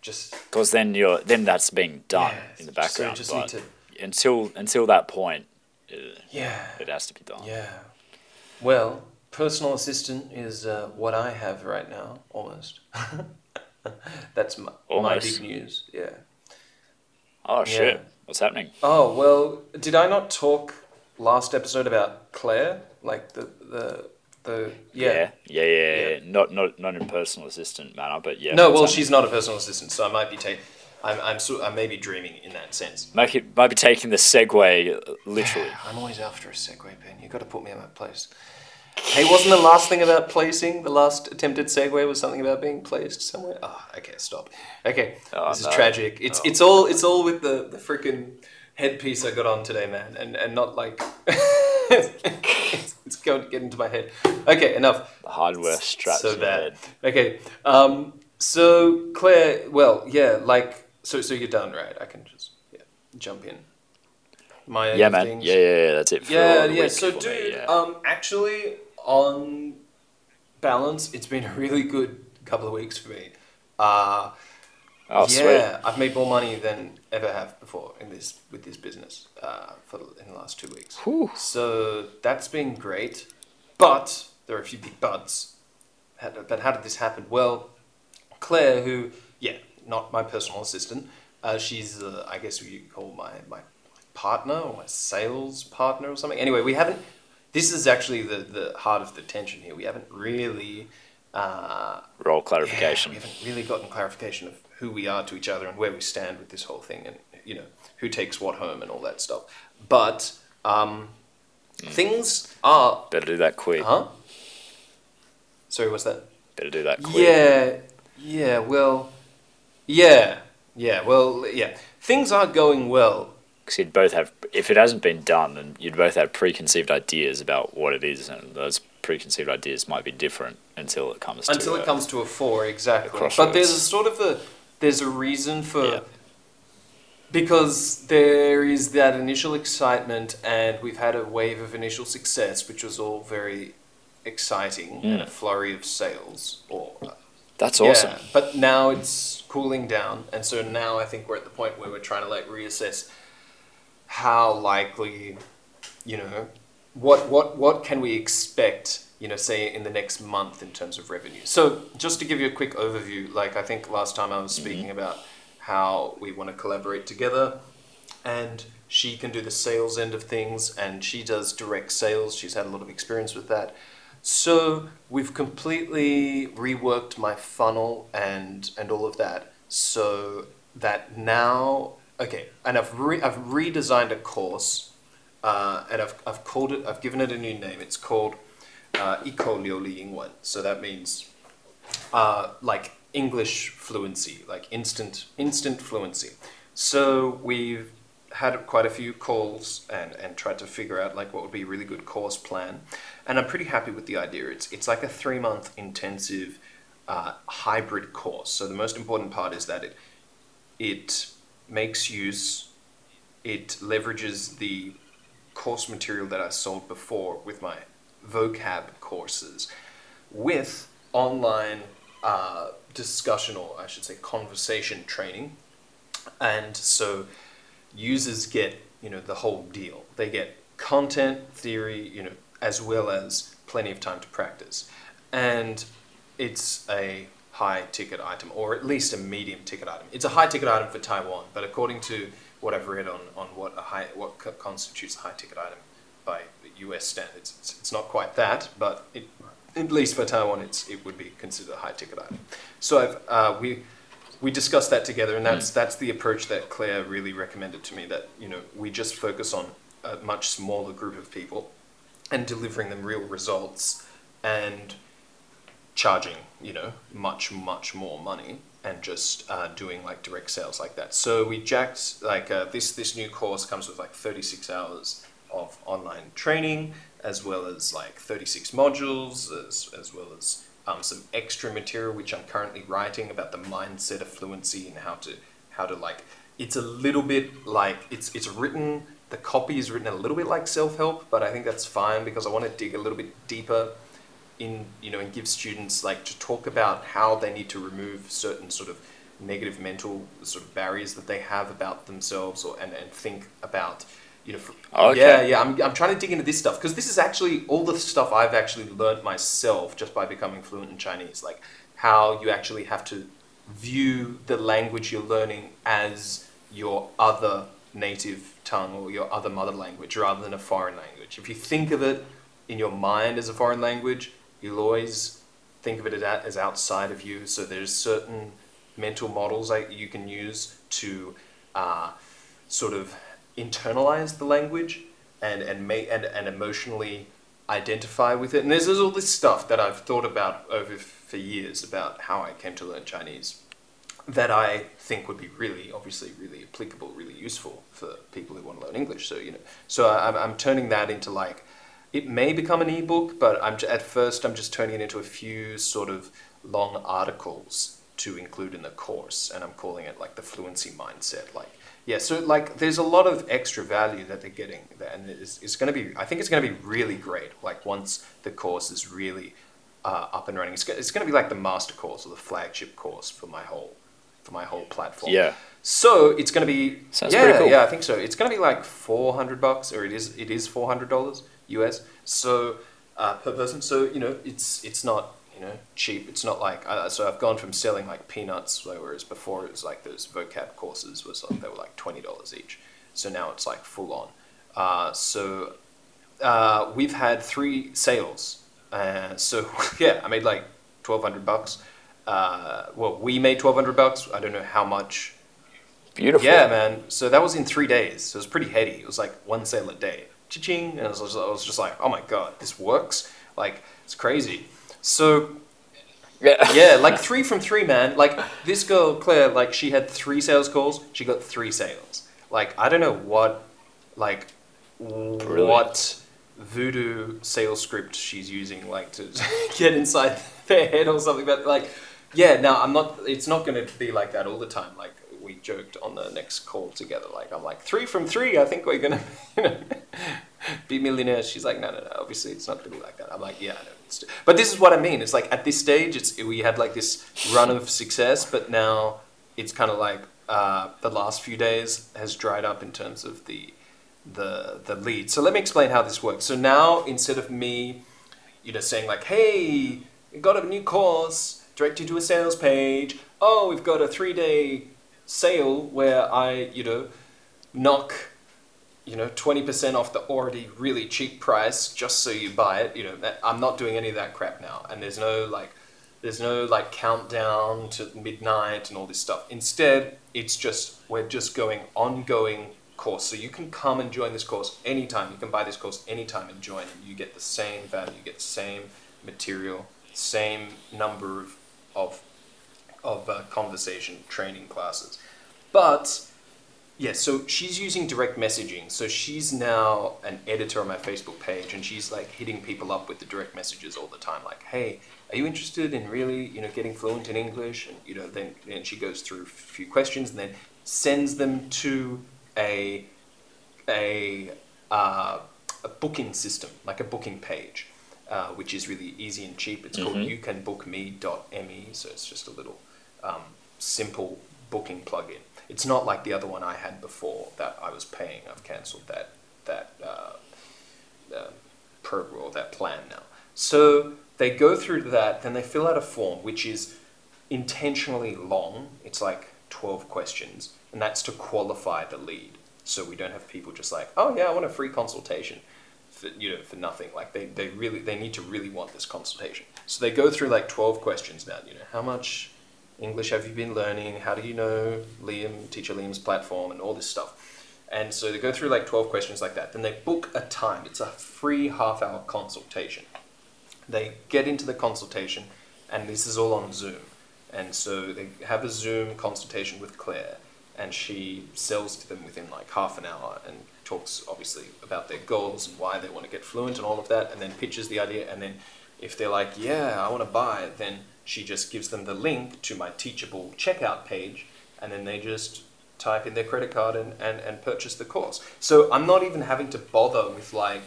just because then you're then that's being done Yeah, in the so background just but need until until that point uh, yeah, it has to be done yeah. Well, personal assistant is uh, what I have right now, almost. that's my, my big news. Yeah. oh shit Yeah. what's happening Oh well, did I not talk last episode about Claire? Like the the the yeah yeah yeah, yeah, Yeah. not not not in personal assistant manner but yeah No, well, happening? she's not a personal assistant, so I might be taking. I'm I'm so, I may be dreaming in that sense. Might be, might be taking the segue uh, literally. I'm always after a segue Ben. You've got to put me in my place. Hey, wasn't the last thing about placing? The last attempted segue was something about being placed somewhere. Oh, okay, stop. Okay, Oh, this no. is tragic. It's it's all it's all with the the freaking headpiece I got on today, man, and and not like it's, it's going to get into my head. Okay, enough. The hardware straps. so bad. Okay, um, so Claire, well, yeah, like so so you're done, right? I can just yeah jump in. My Yeah, man. things. Yeah, yeah, yeah, that's it. For Yeah, yeah. So, dude, me, yeah. um, actually, on balance, it's been a really good couple of weeks for me. Uh, oh, sweet. yeah, I've made more money than ever have before in this with this business uh, for in the last two weeks. Whew. So that's been great, but there are a few big buts. But how did this happen? Well, Claire, who yeah, not my personal assistant, uh, she's uh, I guess you call my my partner or my sales partner or something. Anyway, we haven't. This is actually the the heart of the tension here. We haven't really. Uh, Role yeah, clarification. we haven't really gotten clarification of who we are to each other and where we stand with this whole thing, and you know who takes what home and all that stuff. But um, things are, Better do that quick. huh? Sorry, what's that? Better do that quick. Yeah, yeah. Well, yeah, yeah. Well, yeah. Things are going well. Because you'd both have, if it hasn't been done, then you'd both have preconceived ideas about what it is, and those preconceived ideas might be different until it comes until to it uh, comes to a four exactly crossroads. but there's a sort of a there's a reason for Yeah. because there is that initial excitement and we've had a wave of initial success which was all very exciting and a Mm. flurry of sales or That's yeah, awesome. but now it's cooling down and so now i think we're at the point where we're trying to like reassess how likely you know what what what can we expect you know say in the next month in terms of revenue. So just to give you a quick overview like i think last time i was speaking about how we want to collaborate together and she can do the sales end of things and she does direct sales. She's had a lot of experience with that. So we've completely reworked my funnel and and all of that. So that now okay and i've re- i've redesigned a course uh, and I've, I've called it i've given it a new name. It's called uh, Iko So that means uh, like English fluency, like instant instant fluency. So we've had quite a few calls and, and tried to figure out like what would be a really good course plan. And I'm pretty happy with the idea. It's it's like a three month intensive uh, hybrid course. So the most important part is that it it makes use, it leverages the course material that I sold before with my vocab courses with online uh, discussion or I should say conversation training. And so users get, you know, the whole deal. They get content, theory, you know, as well as plenty of time to practice. And it's a high ticket item, or at least a medium ticket item. It's a high ticket item for Taiwan, but according to what I've read on, on what a high what constitutes a high ticket item by U.S. standards, it's, it's not quite that, but it, at least for Taiwan, it's it would be considered a high ticket item. So uh, we we discussed that together, and that's that's the approach that Claire really recommended to me. That you know we just focus on a much smaller group of people and delivering them real results and charging you know much much more money and just uh, doing like direct sales like that so we jacked like uh, this this new course comes with like 36 hours of online training as well as like 36 modules as, as well as um, some extra material which i'm currently writing about the mindset of fluency and how to how to like it's a little bit like it's it's written the copy is written a little bit like self-help but i think that's fine because i want to dig a little bit deeper in you know and give students like to talk about how they need to remove certain sort of negative mental sort of barriers that they have about themselves or and, and think about you know for, Okay. yeah yeah I'm, I'm trying to dig into this stuff because this is actually all the stuff I've actually learned myself just by becoming fluent in Chinese like how you actually have to view the language you're learning as your other native tongue or your other mother language rather than a foreign language if you think of it in your mind as a foreign language you'll always think of it as, as outside of you. So there's certain mental models that you can use to uh, sort of internalize the language and and make and, and emotionally identify with it. And there's, there's all this stuff that I've thought about over for years about how I came to learn Chinese that I think would be really, obviously, really applicable, really useful for people who want to learn English. So you know, so I'm, I'm turning that into like, it may become an ebook, but I'm at first I'm just turning it into a few sort of long articles to include in the course, and I'm calling it like the fluency mindset. Like, yeah, so like there's a lot of extra value that they're getting, and it's, it's going to be. I think it's going to be really great. Like once the course is really uh, up and running, it's, it's going to be like the master course or the flagship course for my whole for my whole platform. Yeah. So it's going to be Sounds yeah pretty cool. yeah I think so. It's going to be like four hundred bucks, or it is it is four hundred dollars US. So uh, per person. So you know it's it's not you know cheap. It's not like uh, so I've gone from selling like peanuts, whereas before it was like those vocab courses was like, they were like twenty dollars each. So now it's like full on. Uh, so uh, we've had three sales. Uh, so yeah, I made like twelve hundred bucks. Uh, well, we made twelve hundred bucks. I don't know how much. Beautiful. Yeah, man. So that was in three days. So it was pretty heady. It was like one sale a day. Cha-ching. And I was, I was just like, oh my god, this works. Like it's crazy. So Yeah. yeah, like three from three, man. Like this girl Claire, like she had three sales calls. She got three sales. Like I don't know what, like what voodoo sales script she's using, like to get inside their head or something. But like, yeah, no, I'm not. It's not going to be like that all the time. Like we joked on the next call together. Like I'm like three from three. I think we're gonna you know, be millionaires. She's like, no, no, no. Obviously, it's not gonna be like that. I'm like, yeah, I know. But this is what I mean. It's like at this stage, it's we had like this run of success, but now it's kind of like uh, the last few days has dried up in terms of the the the lead. So let me explain how this works. So now instead of me, you know, saying like, "Hey, we got a new course, direct you to a sales page. Oh, we've got a three day sale where I, you know, knock." You know, twenty percent off the already really cheap price, just so you buy it. You know, I'm not doing any of that crap now, and there's no like, there's no like countdown to midnight and all this stuff. Instead, it's just we're just going ongoing course. So you can come and join this course anytime. You can buy this course anytime and join, and you get the same value, you get the same material, same number of of, of uh, conversation training classes. But yeah, so she's using direct messaging. So she's now an editor on my Facebook page, and she's like hitting people up with the direct messages all the time, like, "Hey, are you interested in really, you know, getting fluent in English?" And you know, then then she goes through a few questions, and then sends them to a a uh, a booking system, like a booking page, uh, which is really easy and cheap. It's called youcanbookme.me, so it's just a little um, simple booking plugin. It's not like the other one I had before that I was paying. I've cancelled that that uh, uh, program or that plan now. So they go through that, then they fill out a form which is intentionally long. It's like twelve questions, and that's to qualify the lead. So we don't have people just like, oh yeah, I want a free consultation for you know for nothing. Like they, they really they need to really want this consultation. So they go through like twelve questions about you know how much English have you been learning? How do you know Liam, Teacher Liam's platform, and all this stuff? And so they go through like 12 questions like that. Then they book a time. It's a free half hour consultation. They get into the consultation, and this is all on Zoom. And so they have a Zoom consultation with Claire, and she sells to them within like half an hour and talks obviously about their goals and why they want to get fluent and all of that, and then pitches the idea. And then if they're like, yeah, I want to buy, then she just gives them the link to my teachable checkout page, and then they just type in their credit card and, and, and purchase the course. So I'm not even having to bother with like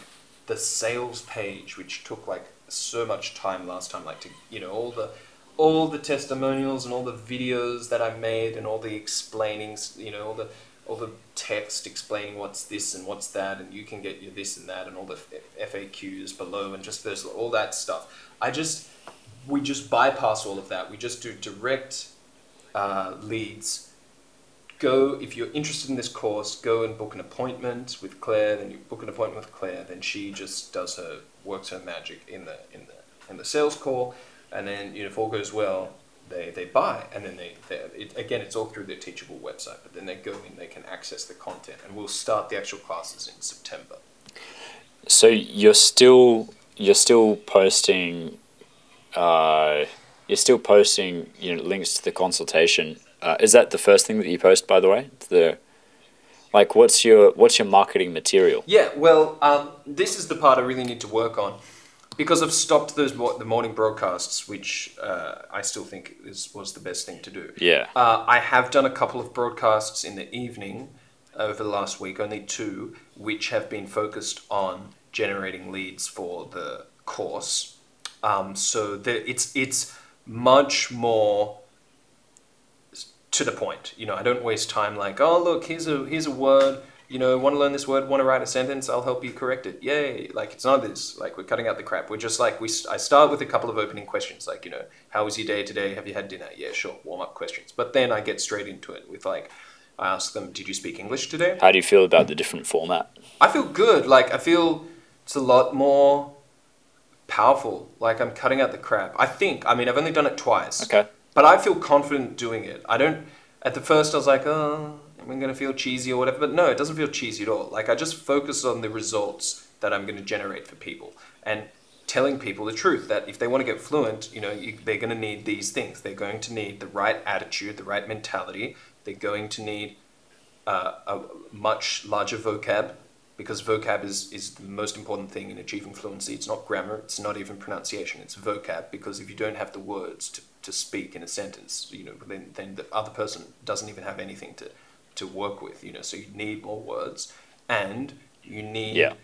the sales page, which took like so much time last time, like to you know, all the all the testimonials and all the videos that I made and all the explainings, you know, all the all the text explaining what's this and what's that, and you can get your this and that, and all the FAQs below, and just there's all that stuff. I just we just bypass all of that. We just do direct uh, leads. Go if you're interested in this course, go and book an appointment with Claire. Then you book an appointment with Claire. Then she just does her works her magic in the in the in the sales call, and then you know if all goes well, they, they buy, and then they, they it, again it's all through their Teachable website. But then they go in, they can access the content, and we'll start the actual classes in September. So you're still you're still posting. Uh, you're still posting, you know, links to the consultation. Uh, is that the first thing that you post, by the way? The like, what's your what's your marketing material? Yeah, well, um, this is the part I really need to work on because I've stopped those mo- the morning broadcasts, which uh, I still think is was the best thing to do. Yeah. Uh, I have done a couple of broadcasts in the evening over the last week, only two, which have been focused on generating leads for the course. Um, so the, it's it's much more to the point. You know, I don't waste time like, oh look, here's a here's a word. You know, want to learn this word, want to write a sentence? I'll help you correct it. Yay! Like it's not this. Like we're cutting out the crap. We're just like we. I start with a couple of opening questions, like you know, how was your day today? Have you had dinner? Yeah, sure. Warm up questions. But then I get straight into it with like, I ask them, did you speak English today? How do you feel about the different format? I feel good. Like I feel it's a lot more powerful. Like I'm cutting out the crap. I think. I mean, I've only done it twice. Okay. But I feel confident doing it. I don't. At the first, I was like, oh, I'm gonna feel cheesy or whatever. But no, it doesn't feel cheesy at all. Like I just focus on the results that I'm gonna generate for people and telling people the truth that if they want to get fluent, you know, you, they're gonna need these things. They're going to need the right attitude, the right mentality. They're going to need uh, a much larger vocab because vocab is, is the most important thing in achieving fluency. It's not grammar, it's not even pronunciation, it's vocab because if you don't have the words to, to speak in a sentence, you know, then, then the other person doesn't even have anything to, to work with, you know, so you need more words and you need Yeah.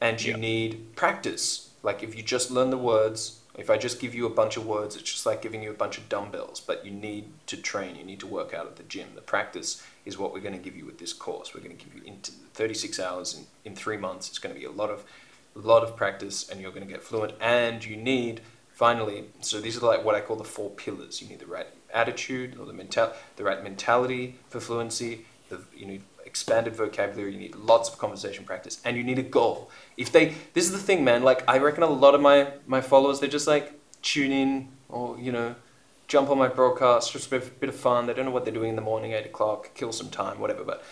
and you Yeah. need practice. Like if you just learn the words, if I just give you a bunch of words, it's just like giving you a bunch of dumbbells. But you need to train. You need to work out at the gym. The practice is what we're going to give you with this course. We're going to give you in 36 hours in, in three months. It's going to be a lot of, a lot of practice, and you're going to get fluent. And you need finally. So these are like what I call the four pillars. You need the right attitude or the mental, the right mentality for fluency. The you need expanded vocabulary. You need lots of conversation practice, and you need a goal. If they, this is the thing, man. Like I reckon a lot of my my followers, they're just like tune in or you know, jump on my broadcast, just a bit, of fun. They don't know what they're doing in the morning, eight o'clock, kill some time, whatever. But,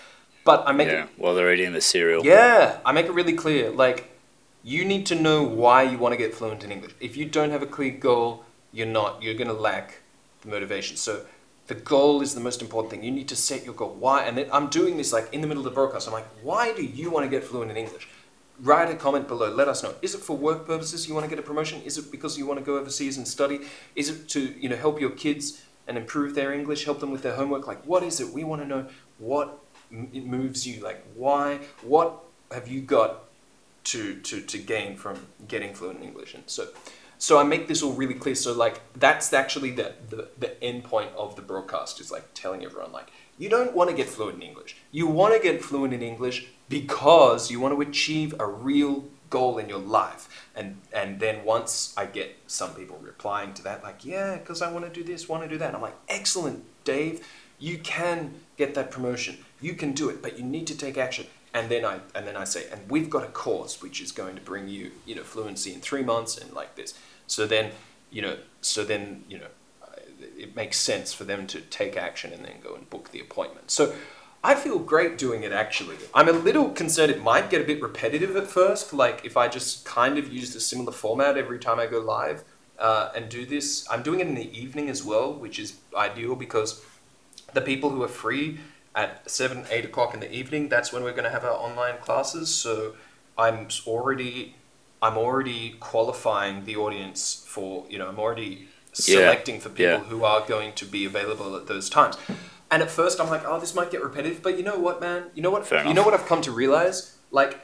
but I make Yeah. it, While they're eating the cereal. yeah, I make it really clear. Like, you need to know why you want to get fluent in English. If you don't have a clear goal, you're not. You're gonna lack motivation. So the goal is the most important thing. You need to set your goal. Why? And I'm doing this like in the middle of the broadcast. I'm like, why do you want to get fluent in English? Write a comment below. Let us know. Is it for work purposes you want to get a promotion? Is it because you want to go overseas and study? Is it to you know help your kids and improve their English, help them with their homework? Like, what is it? We want to know what moves you. Like, why? What have you got to, to, to gain from getting fluent in English. And so, so I make this all really clear. So like that's actually the, the, the end point of the broadcast is like telling everyone like you don't want to get fluent in English. You want to get fluent in English because you want to achieve a real goal in your life. And and then once I get some people replying to that like yeah, because I want to do this, want to do that. I'm like excellent, Dave. You can get that promotion. You can do it, but you need to take action and then I and then I say, and we've got a course which is going to bring you, you know, fluency in three months and like this. So then, you know, so then you know, it makes sense for them to take action and then go and book the appointment. So I feel great doing it actually. I'm a little concerned it might get a bit repetitive at first, like if I just kind of use a similar format every time I go live uh, and do this. I'm doing it in the evening as well, which is ideal because the people who are free at seven, eight o'clock in the evening, that's when we're going to have our online classes. So I'm already, I'm already qualifying the audience for, you know, I'm already selecting for people yeah. who are going to be available at those times. And at first, I'm like, oh, this might get repetitive, but you know what, man? You know what? Fair you enough. know what I've come to realize? Like,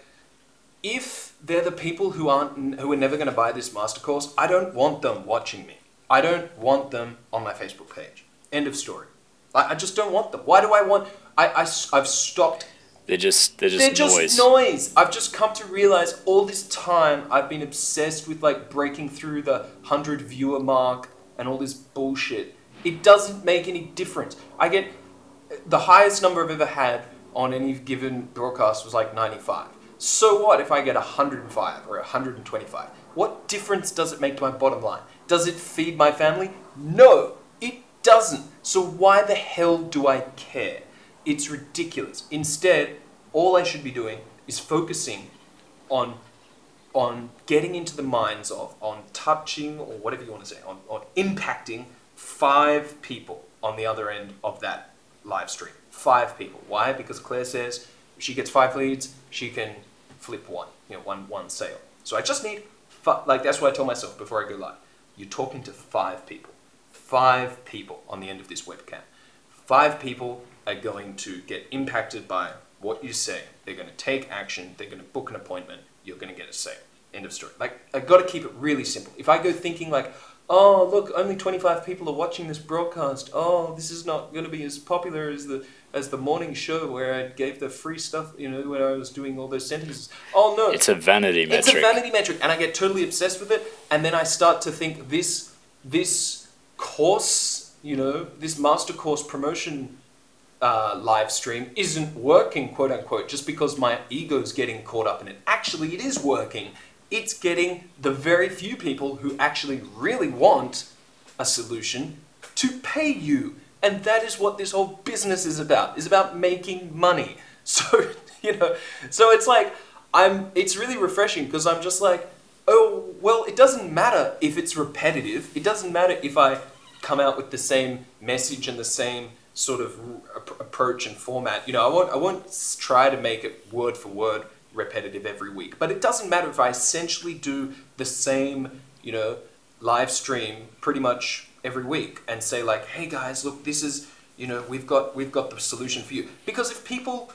if they're the people who aren't who are never going to buy this master course, I don't want them watching me. I don't want them on my Facebook page. End of story. I, I just don't want them. Why do I want? I, I, I have stopped. They're just they're just They're just noise. noise. I've just come to realize all this time I've been obsessed with like breaking through the hundred viewer mark and all this bullshit. It doesn't make any difference. I get the highest number I've ever had on any given broadcast was like 95. So what if I get 105 or 125? What difference does it make to my bottom line? Does it feed my family? No, it doesn't. So why the hell do I care? It's ridiculous. Instead, all I should be doing is focusing on on getting into the minds of, on touching or whatever you want to say, on, on impacting five people on the other end of that live stream. Five people. Why? Because Claire says if she gets five leads, she can flip one, you know, one one sale. So I just need like that's what I told myself before I go live. You're talking to five people. Five people on the end of this webcam. Five people are going to get impacted by what you say. They're going to take action. They're going to book an appointment. You're going to get a sale. End of story. Like I got to keep it really simple. If I go thinking like, oh look, only 25 people are watching this broadcast. Oh, this is not going to be as popular as the as the morning show where I gave the free stuff. You know, when I was doing all those sentences. Oh no, It's a vanity metric. it's a vanity metric, and I get totally obsessed with it. And then I start to think this this course, you know, this master course promotion uh, live stream isn't working, quote unquote, just because my ego's getting caught up in it. Actually, it is working. It's getting the very few people who actually really want a solution to pay you. And that is what this whole business is about. Is about making money. So, you know, so it's like I'm it's really refreshing because I'm just like, oh, well, it doesn't matter if it's repetitive. It doesn't matter if I come out with the same message and the same sort of approach and format. You know, I won't I won't try to make it word for word repetitive every week. But it doesn't matter if I essentially do the same, you know, live stream pretty much every week and say like, "Hey guys, look, this is, you know, we've got we've got the solution for you." Because if people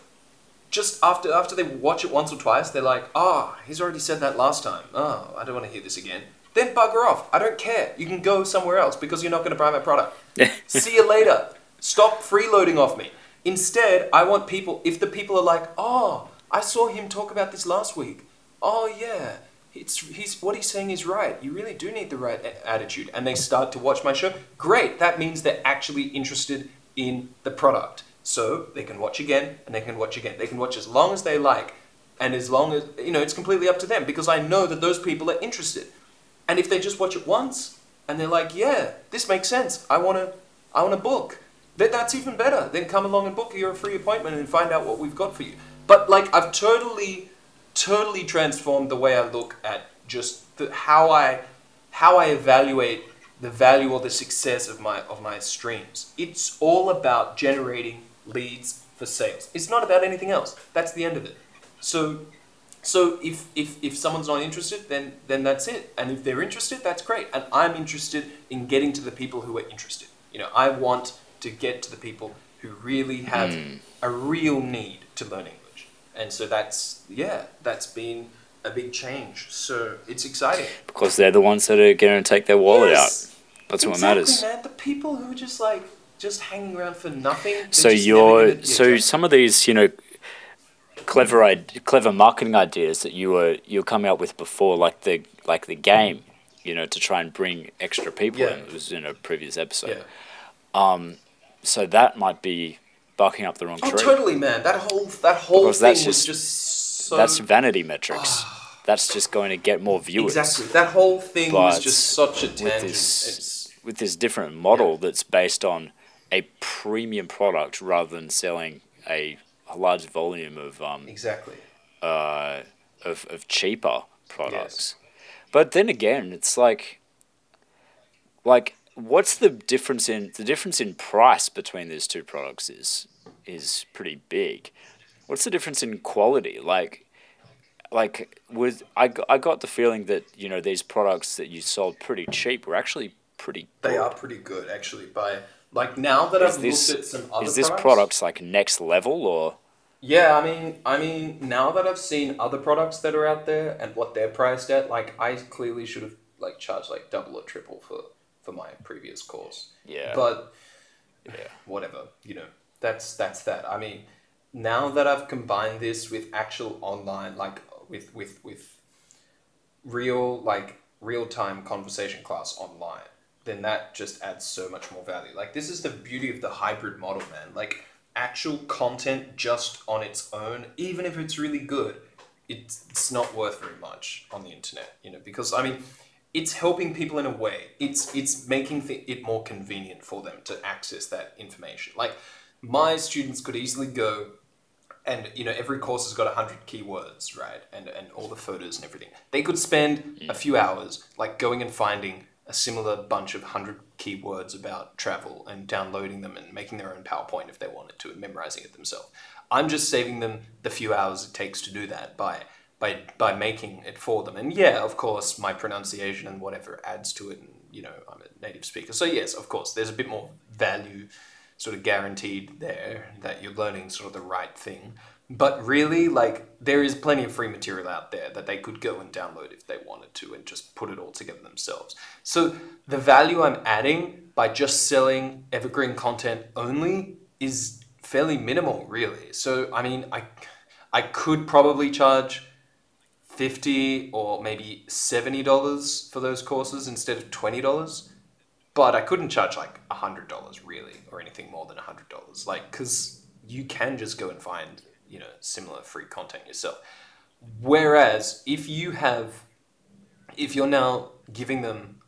just after after they watch it once or twice, they're like, "Oh, he's already said that last time. Oh, I don't want to hear this again." Then bugger off. I don't care. You can go somewhere else because you're not going to buy my product. See you later. Stop freeloading off me. Instead, I want people. If the people are like, "Oh, I saw him talk about this last week. Oh yeah, it's he's what he's saying is right. You really do need the right attitude." And they start to watch my show. Great. That means they're actually interested in the product. So they can watch again and they can watch again. They can watch as long as they like, and as long as you know, it's completely up to them because I know that those people are interested. And if they just watch it once and they're like, "Yeah, this makes sense. I want to, I want to book," then that's even better. Then come along and book your free appointment and find out what we've got for you. But like, I've totally, totally transformed the way I look at just the, how I, how I evaluate the value or the success of my of my streams. It's all about generating leads for sales. It's not about anything else. That's the end of it. So so if, if, if someone's not interested, then then that's it. And if they're interested, that's great. And I'm interested in getting to the people who are interested. You know, I want to get to the people who really have hmm. a real need to learn English. And so that's yeah, that's been a big change. So it's exciting. because they're the ones that are going to take their wallet Yes. out. That's what exactly, matters. man. The people who are just like just hanging around for nothing. So you're so some of these you know clever id- clever marketing ideas that you were you were coming up with before, like the like the game, you know, to try and bring extra people Yeah. in. It was in a previous episode. yeah. Um, So that might be barking up the wrong Oh, tree. totally, man. That whole that whole Because thing that's was just- just so That's vanity metrics. That's just going to get more viewers. exactly. That whole thing was just such a with this- It's with this different model that's based on a premium product rather than selling a, a large volume of um, exactly. uh, of, of cheaper products. Yes. But then again, it's like like what's the difference in the difference in price between these two products is is pretty big. What's the difference in quality? Like like with I, got- I got the feeling that you know these products that you sold pretty cheap were actually pretty Good. They are pretty good, actually. By like now that Is I've this looked at some other is this products, products like next level or Yeah, I mean, I mean, now that I've seen other products that are out there and what they're priced at, like I clearly should have like charged like double or triple for for my previous course. yeah But yeah whatever, you know, that's that's that. I mean, now that I've combined this with actual online, like with with with real like real time conversation class online, then that just adds so much more value. Like this is the beauty of the hybrid model, man. Like actual content just on its own, even if it's really good, it's, it's not worth very much on the internet, you know, because I mean, it's helping people in a way. It's it's making th- it more convenient for them to access that information. Like my students could easily go and you know every course has got 100 keywords right and and all the photos and everything they could spend a few hours like going and finding a similar bunch of 100 keywords about travel and downloading them and making their own powerpoint if they wanted to and memorizing it themselves i'm just saving them the few hours it takes to do that by by by making it for them and yeah of course my pronunciation and whatever adds to it and you know i'm a native speaker so yes of course there's a bit more value sort of guaranteed there that you're learning sort of the right thing. But really, like, there is plenty of free material out there that they could go and download if they wanted to and just put it all together themselves. So, the value I'm adding by just selling evergreen content only is fairly minimal, really. So, I mean, I, I could probably charge 50 or maybe $70 for those courses instead of $20 but I couldn't charge like a hundred dollars really, or anything more than a hundred dollars, like because you can just go and find you know similar free content yourself. Whereas if you have, if you're now giving them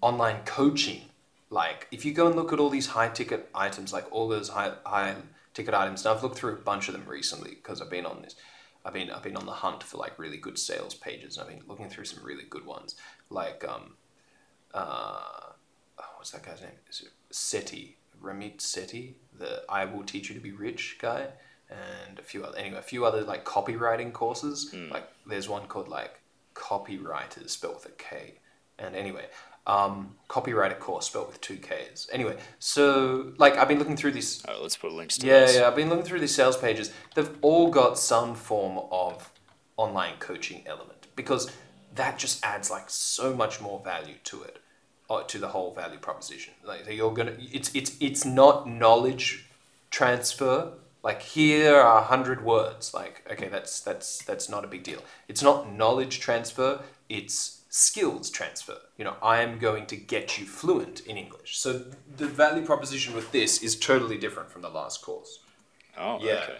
online coaching, like if you go and look at all these high ticket items, like all those high high ticket items, and I've looked through a bunch of them recently because I've been on this. I've been I've been on the hunt for like really good sales pages, and I've been looking through some really good ones, like um, uh, what's that guy's name? Is it Sethi, Ramit Sethi, the I Will Teach You to Be Rich guy, and a few other anyway, a few other like copywriting courses. Hmm. Like there's one called like Copywriters spelled with a K, and anyway, um, copywriter course spelled with two Ks. Anyway, so like I've been looking through these Oh, let's put links to yeah, this. yeah. I've been looking through these sales pages. They've all got some form of online coaching element because that just adds like so much more value to it, uh, to the whole value proposition. Like you're gonna, it's it's it's not knowledge transfer. Like here are a hundred words. Like okay, that's that's that's not a big deal. It's not knowledge transfer. It's skills transfer. You know, I am going to get you fluent in English. So the value proposition with this is totally different from the last course. Oh, Yeah. okay.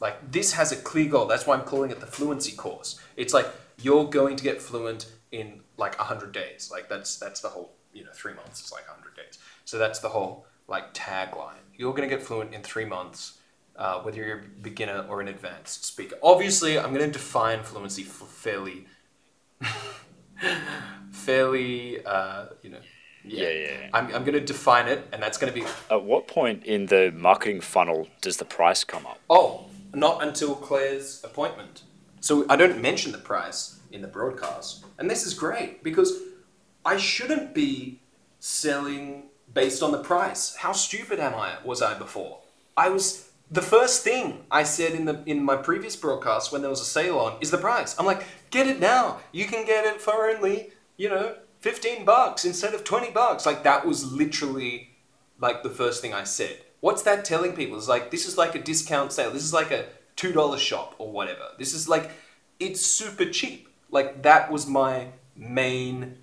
Like this has a clear goal. That's why I'm calling it the fluency course. It's like you're going to get fluent in like hundred days. Like that's that's the whole you know three months is like hundred days. So that's the whole like tagline. You're going to get fluent in three months, uh, whether you're a beginner or an advanced speaker. Obviously, I'm going to define fluency fairly, fairly uh, you know. Yeah, yeah, yeah. I'm, I'm going to define it, and that's going to be At what point in the marketing funnel does the price come up? Oh, not until Claire's appointment. So I don't mention the price in the broadcast. And this is great because I shouldn't be selling based on the price. How stupid am I was I before? I was the first thing I said in the in my previous broadcast when there was a sale on is the price. I'm like, get it now. You can get it for only, you know, 15 bucks instead of 20 bucks. Like that was literally like the first thing I said. What's that telling people? It's like this is like a discount sale. This is like a two dollar shop or whatever. This is like it's super cheap. Like that was my main,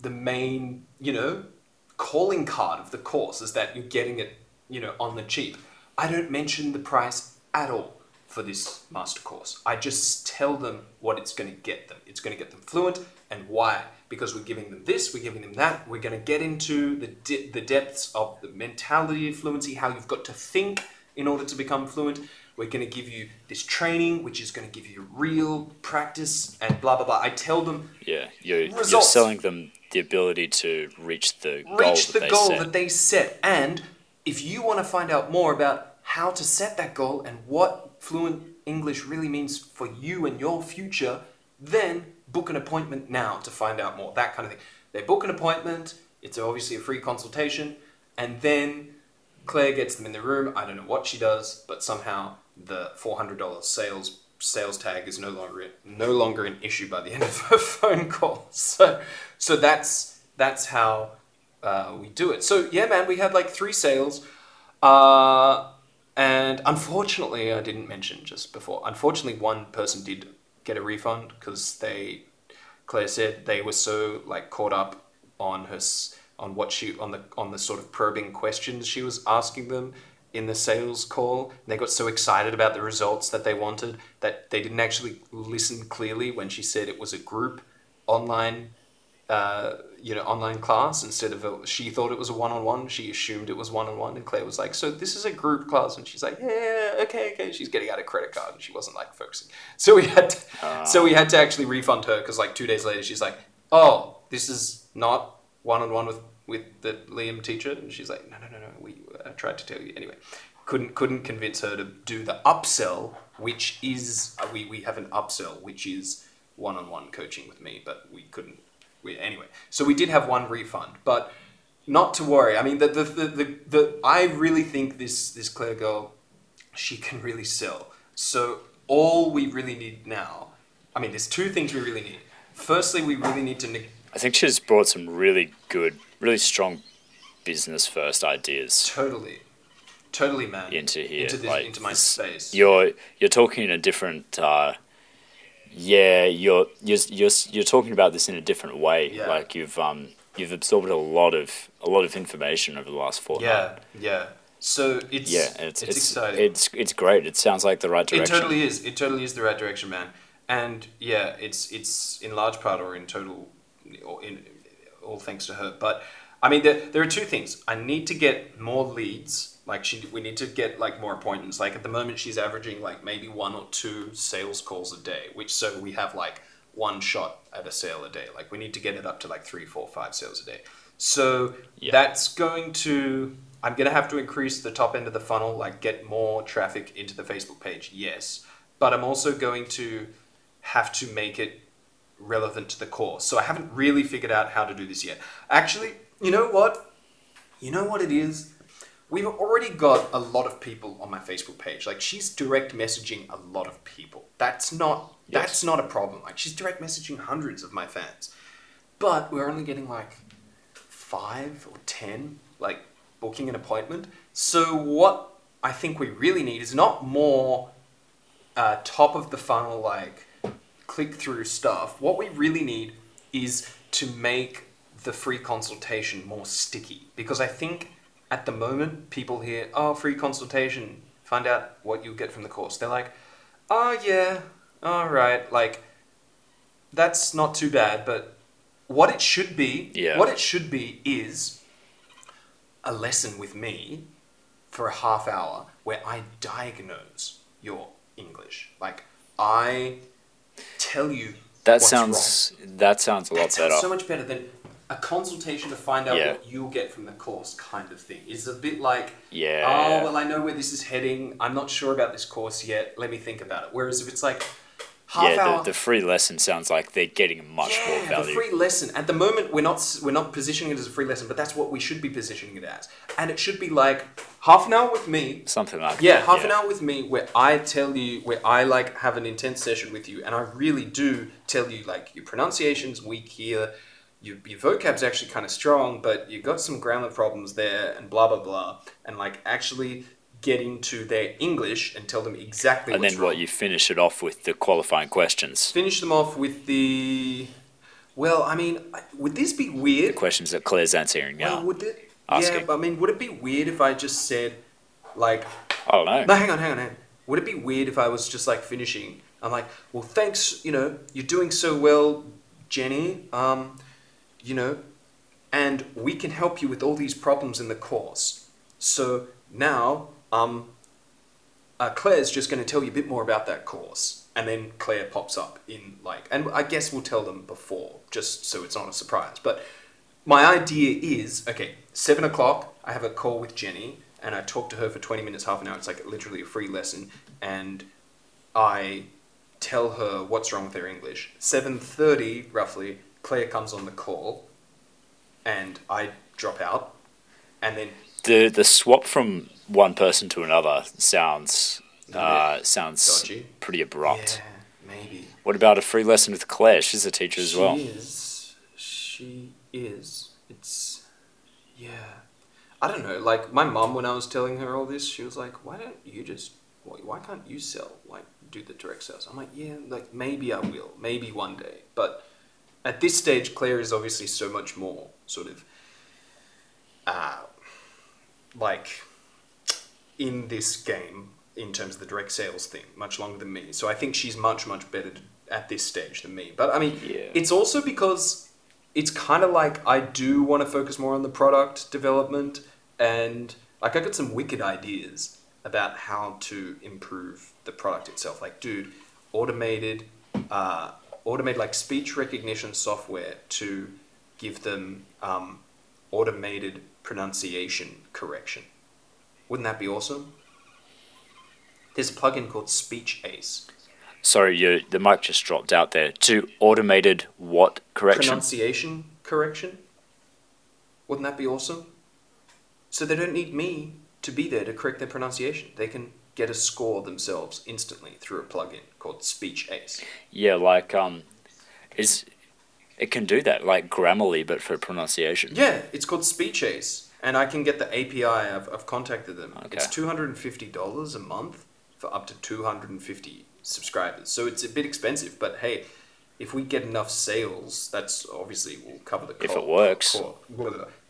the main you know, calling card of the course is that you're getting it you know on the cheap. I don't mention the price at all for this master course. I just tell them what it's going to get them. It's going to get them fluent and why. Because we're giving them this, we're giving them that. We're going to get into the, de- the depths of the mentality of fluency, how you've got to think in order to become fluent. We're going to give you this training, which is going to give you real practice and blah, blah, blah. I tell them Yeah, you're, you're selling them the ability to reach the goal reach that the they goal set. that they set. And if you want to find out more about how to set that goal and what fluent English really means for you and your future, then book an appointment now to find out more. That kind of thing. They book an appointment, it's obviously a free consultation, and then Claire gets them in the room. I don't know what she does, but somehow the $400 sales sales tag is no longer no longer an issue by the end of a phone call. So so that's that's how uh, we do it. So yeah, man, we had like three sales, uh, and unfortunately, I didn't mention just before. Unfortunately, one person did get a refund because they, Claire said they were so like caught up on her on what she on the on the sort of probing questions she was asking them in the sales call. They got so excited about the results that they wanted that they didn't actually listen clearly when she said it was a group online uh, you know, online class instead of a, she thought it was a one on one. She assumed it was one on one, and Claire was like, "So this is a group class," and she's like, "Yeah, okay, okay." She's getting out a credit card, and she wasn't like focusing. So we had, to, so we had to actually refund her because like two days later, she's like, "Oh, this is not one on one with with the Liam teacher," and she's like, "No, no, no, no. We uh, tried to tell you anyway." Couldn't couldn't convince her to do the upsell, which is uh, we we have an upsell, which is one on one coaching with me, but we couldn't we, anyway, so we did have one refund, but not to worry. I mean, the, the, the, the, the I really think this, this Claire girl, she can really sell. So all we really need now, I mean, there's two things we really need. Firstly, we really need to. Neg- I think she's brought some really good, really strong business first ideas totally, totally, man. into here. into, this, like, into my space. You're you're talking in a different. Uh, yeah, you're you're you're you're talking about this in a different way. Yeah. Like you've um you've absorbed a lot of a lot of information over the last fortnight. Yeah, yeah. So it's Yeah, it's it's, it's exciting. it's it's great. It sounds like the right direction. It totally is. It totally is the right direction, man. And yeah, it's it's in large part or in total, or in all thanks to her. But I mean, there, there are two things. I need to get more leads. Like she, we need to get like more appointments. Like at the moment, she's averaging like maybe one or two sales calls a day. Which so we have like one shot at a sale a day. Like we need to get it up to like three, four, five sales a day. So Yeah. that's going to. I'm gonna have to increase the top end of the funnel, like get more traffic into the Facebook page. Yes, but I'm also going to have to make it relevant to the course. So I haven't really figured out how to do this yet. Actually, you know what? You know what it is? We've already got a lot of people on my Facebook page. Like she's direct messaging a lot of people. That's not Yes. that's not a problem. Like she's direct messaging hundreds of my fans. But we're only getting like five or ten like booking an appointment. So what I think we really need is not more uh, top of the funnel like click through stuff. What we really need is to make the free consultation more sticky because I think at the moment people hear oh free consultation find out what you get from the course they're like oh yeah all right like that's not too bad but what it should be Yeah. what it should be is a lesson with me for a half hour where I diagnose your English. Like I tell you That what's sounds that sounds a lot That sounds better. so much better than a consultation to find out Yeah. what you'll get from the course kind of thing. It's a bit like yeah. oh well I know where this is heading. I'm not sure about this course yet. Let me think about it. Whereas if it's like half yeah, hour the, the free lesson sounds like they're getting much more yeah, value. the free lesson. At the moment, we're not we're not positioning it as a free lesson, but that's what we should be positioning it as. And it should be like half an hour with me. Something like Yeah, that. half an hour with me where I tell you where I like have an intense session with you, and I really do tell you like your pronunciation's weak here. Your, your vocab's actually kind of strong, but you've got some grammar problems there, and blah blah blah, and like actually get into their English and tell them exactly And then wrong what you finish it off with the qualifying questions. finish them off with the. Well, I mean, would this be weird? The questions that Claire's answering Well, would it? Asking. Yeah, but I mean, would it be weird if I just said, like, I don't know. no, hang on, hang on, hang on. Would it be weird if I was just like finishing? I'm like, well, thanks. You know, you're doing so well, Jenny. Um, you know, and we can help you with all these problems in the course. So now, um, uh, Claire's just going to tell you a bit more about that course, and then Claire pops up in like, and I guess we'll tell them before, just so it's not a surprise. But my idea is okay, seven o'clock. I have a call with Jenny, and I talk to her for twenty minutes, half an hour. It's like literally a free lesson, and I tell her what's wrong with her English. Seven thirty, roughly, Claire comes on the call, and I drop out, and then The the swap from one person to another sounds uh, sounds dodgy. pretty abrupt. Yeah, maybe. What about a free lesson with Claire? She's a teacher as she well. She is. She is. It's. Yeah. I don't know. Like my mum, when I was telling her all this, she was like, "Why don't you just? Why, why can't you sell? Like do the direct sales?" I'm like, "Yeah, like maybe I will, maybe one day." But at this stage, Claire is obviously so much more sort of, uh, like in this game in terms of the direct sales thing, much longer than me. So I think she's much much better at this stage than me. But I mean, Yeah. it's also because it's kind of like I do want to focus more on the product development and like I got some wicked ideas about how to improve the product itself. Like, dude, automated, uh, automated like speech recognition software to give them um, automated pronunciation correction. Wouldn't that be awesome? There's a plugin called Speechace. Sorry, you, the mic just dropped out there. To automated what correction? Pronunciation correction. Wouldn't that be awesome? So they don't need me to be there to correct their pronunciation. They can get a score themselves instantly through a plugin called Speechace. Yeah, like um, is it can do that like Grammarly, but for pronunciation. Yeah, it's called Speechace, and I can get the API. I've, I've contacted them. Okay. It's two hundred and fifty dollars a month for up to two hundred and fifty subscribers. So it's a bit expensive, but hey, if we get enough sales, that's obviously will cover the If co- it works. co-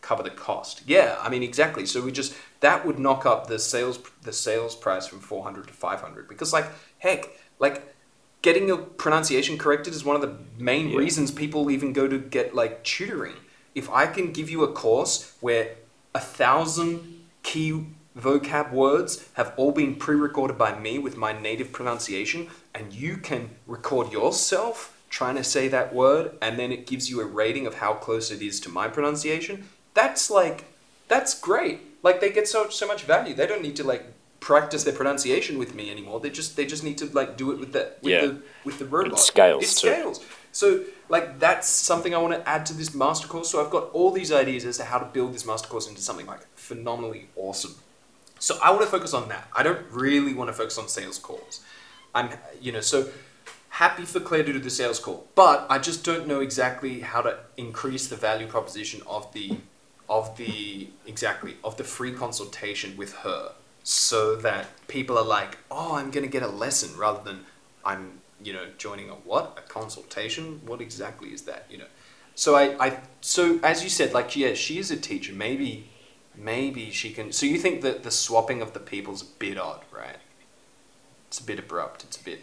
cover the cost. Yeah, I mean exactly. So we just that would knock up the sales the sales price from four hundred to five hundred because like heck like getting your pronunciation corrected is one of the main Yeah. reasons people even go to get like tutoring. If I can give you a course where a thousand key vocab words have all been pre-recorded by me with my native pronunciation and you can record yourself trying to say that word and then it gives you a rating of how close it is to my pronunciation that's like that's great like they get so so much value they don't need to like practice their pronunciation with me anymore they just they just need to like do it with the with Yeah. the with the robot scales, it too. scales so like that's something i want to add to this master course so i've got all these ideas as to how to build this master course into something like phenomenally awesome so I want to focus on that. I don't really want to focus on sales calls. I'm, you know, so happy for Claire to do the sales call, but I just don't know exactly how to increase the value proposition of the, of the exactly of the free consultation with her, so that people are like, oh, I'm gonna get a lesson rather than I'm, you know, joining a what a consultation. What exactly is that? You know, so I, I, so as you said, like yeah, she is a teacher. Maybe maybe she can. So you think that the swapping of the people's a bit odd, right? It's a bit abrupt. It's a bit.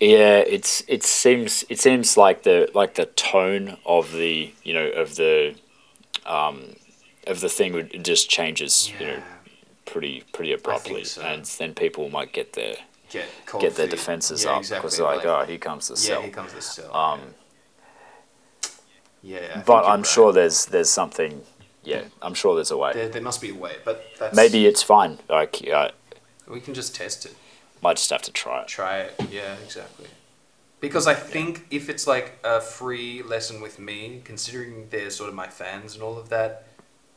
Yeah, it's it seems it seems like the like the tone of the you know of the um of the thing would it just changes you know pretty pretty abruptly, so. and then people might get their Get get their defenses Yeah, up because they're like, oh, here comes the yeah, sell. here comes the sell. Um, yeah, think but I'm right. sure there's there's something. Yeah, I'm sure there's a way. there, there must be a way, but that's Maybe it's fine. Like I we can just test it. might just have to try it. Try it. Yeah, exactly. Because I think if it's like a free lesson with me, considering they're sort of my fans and all of that,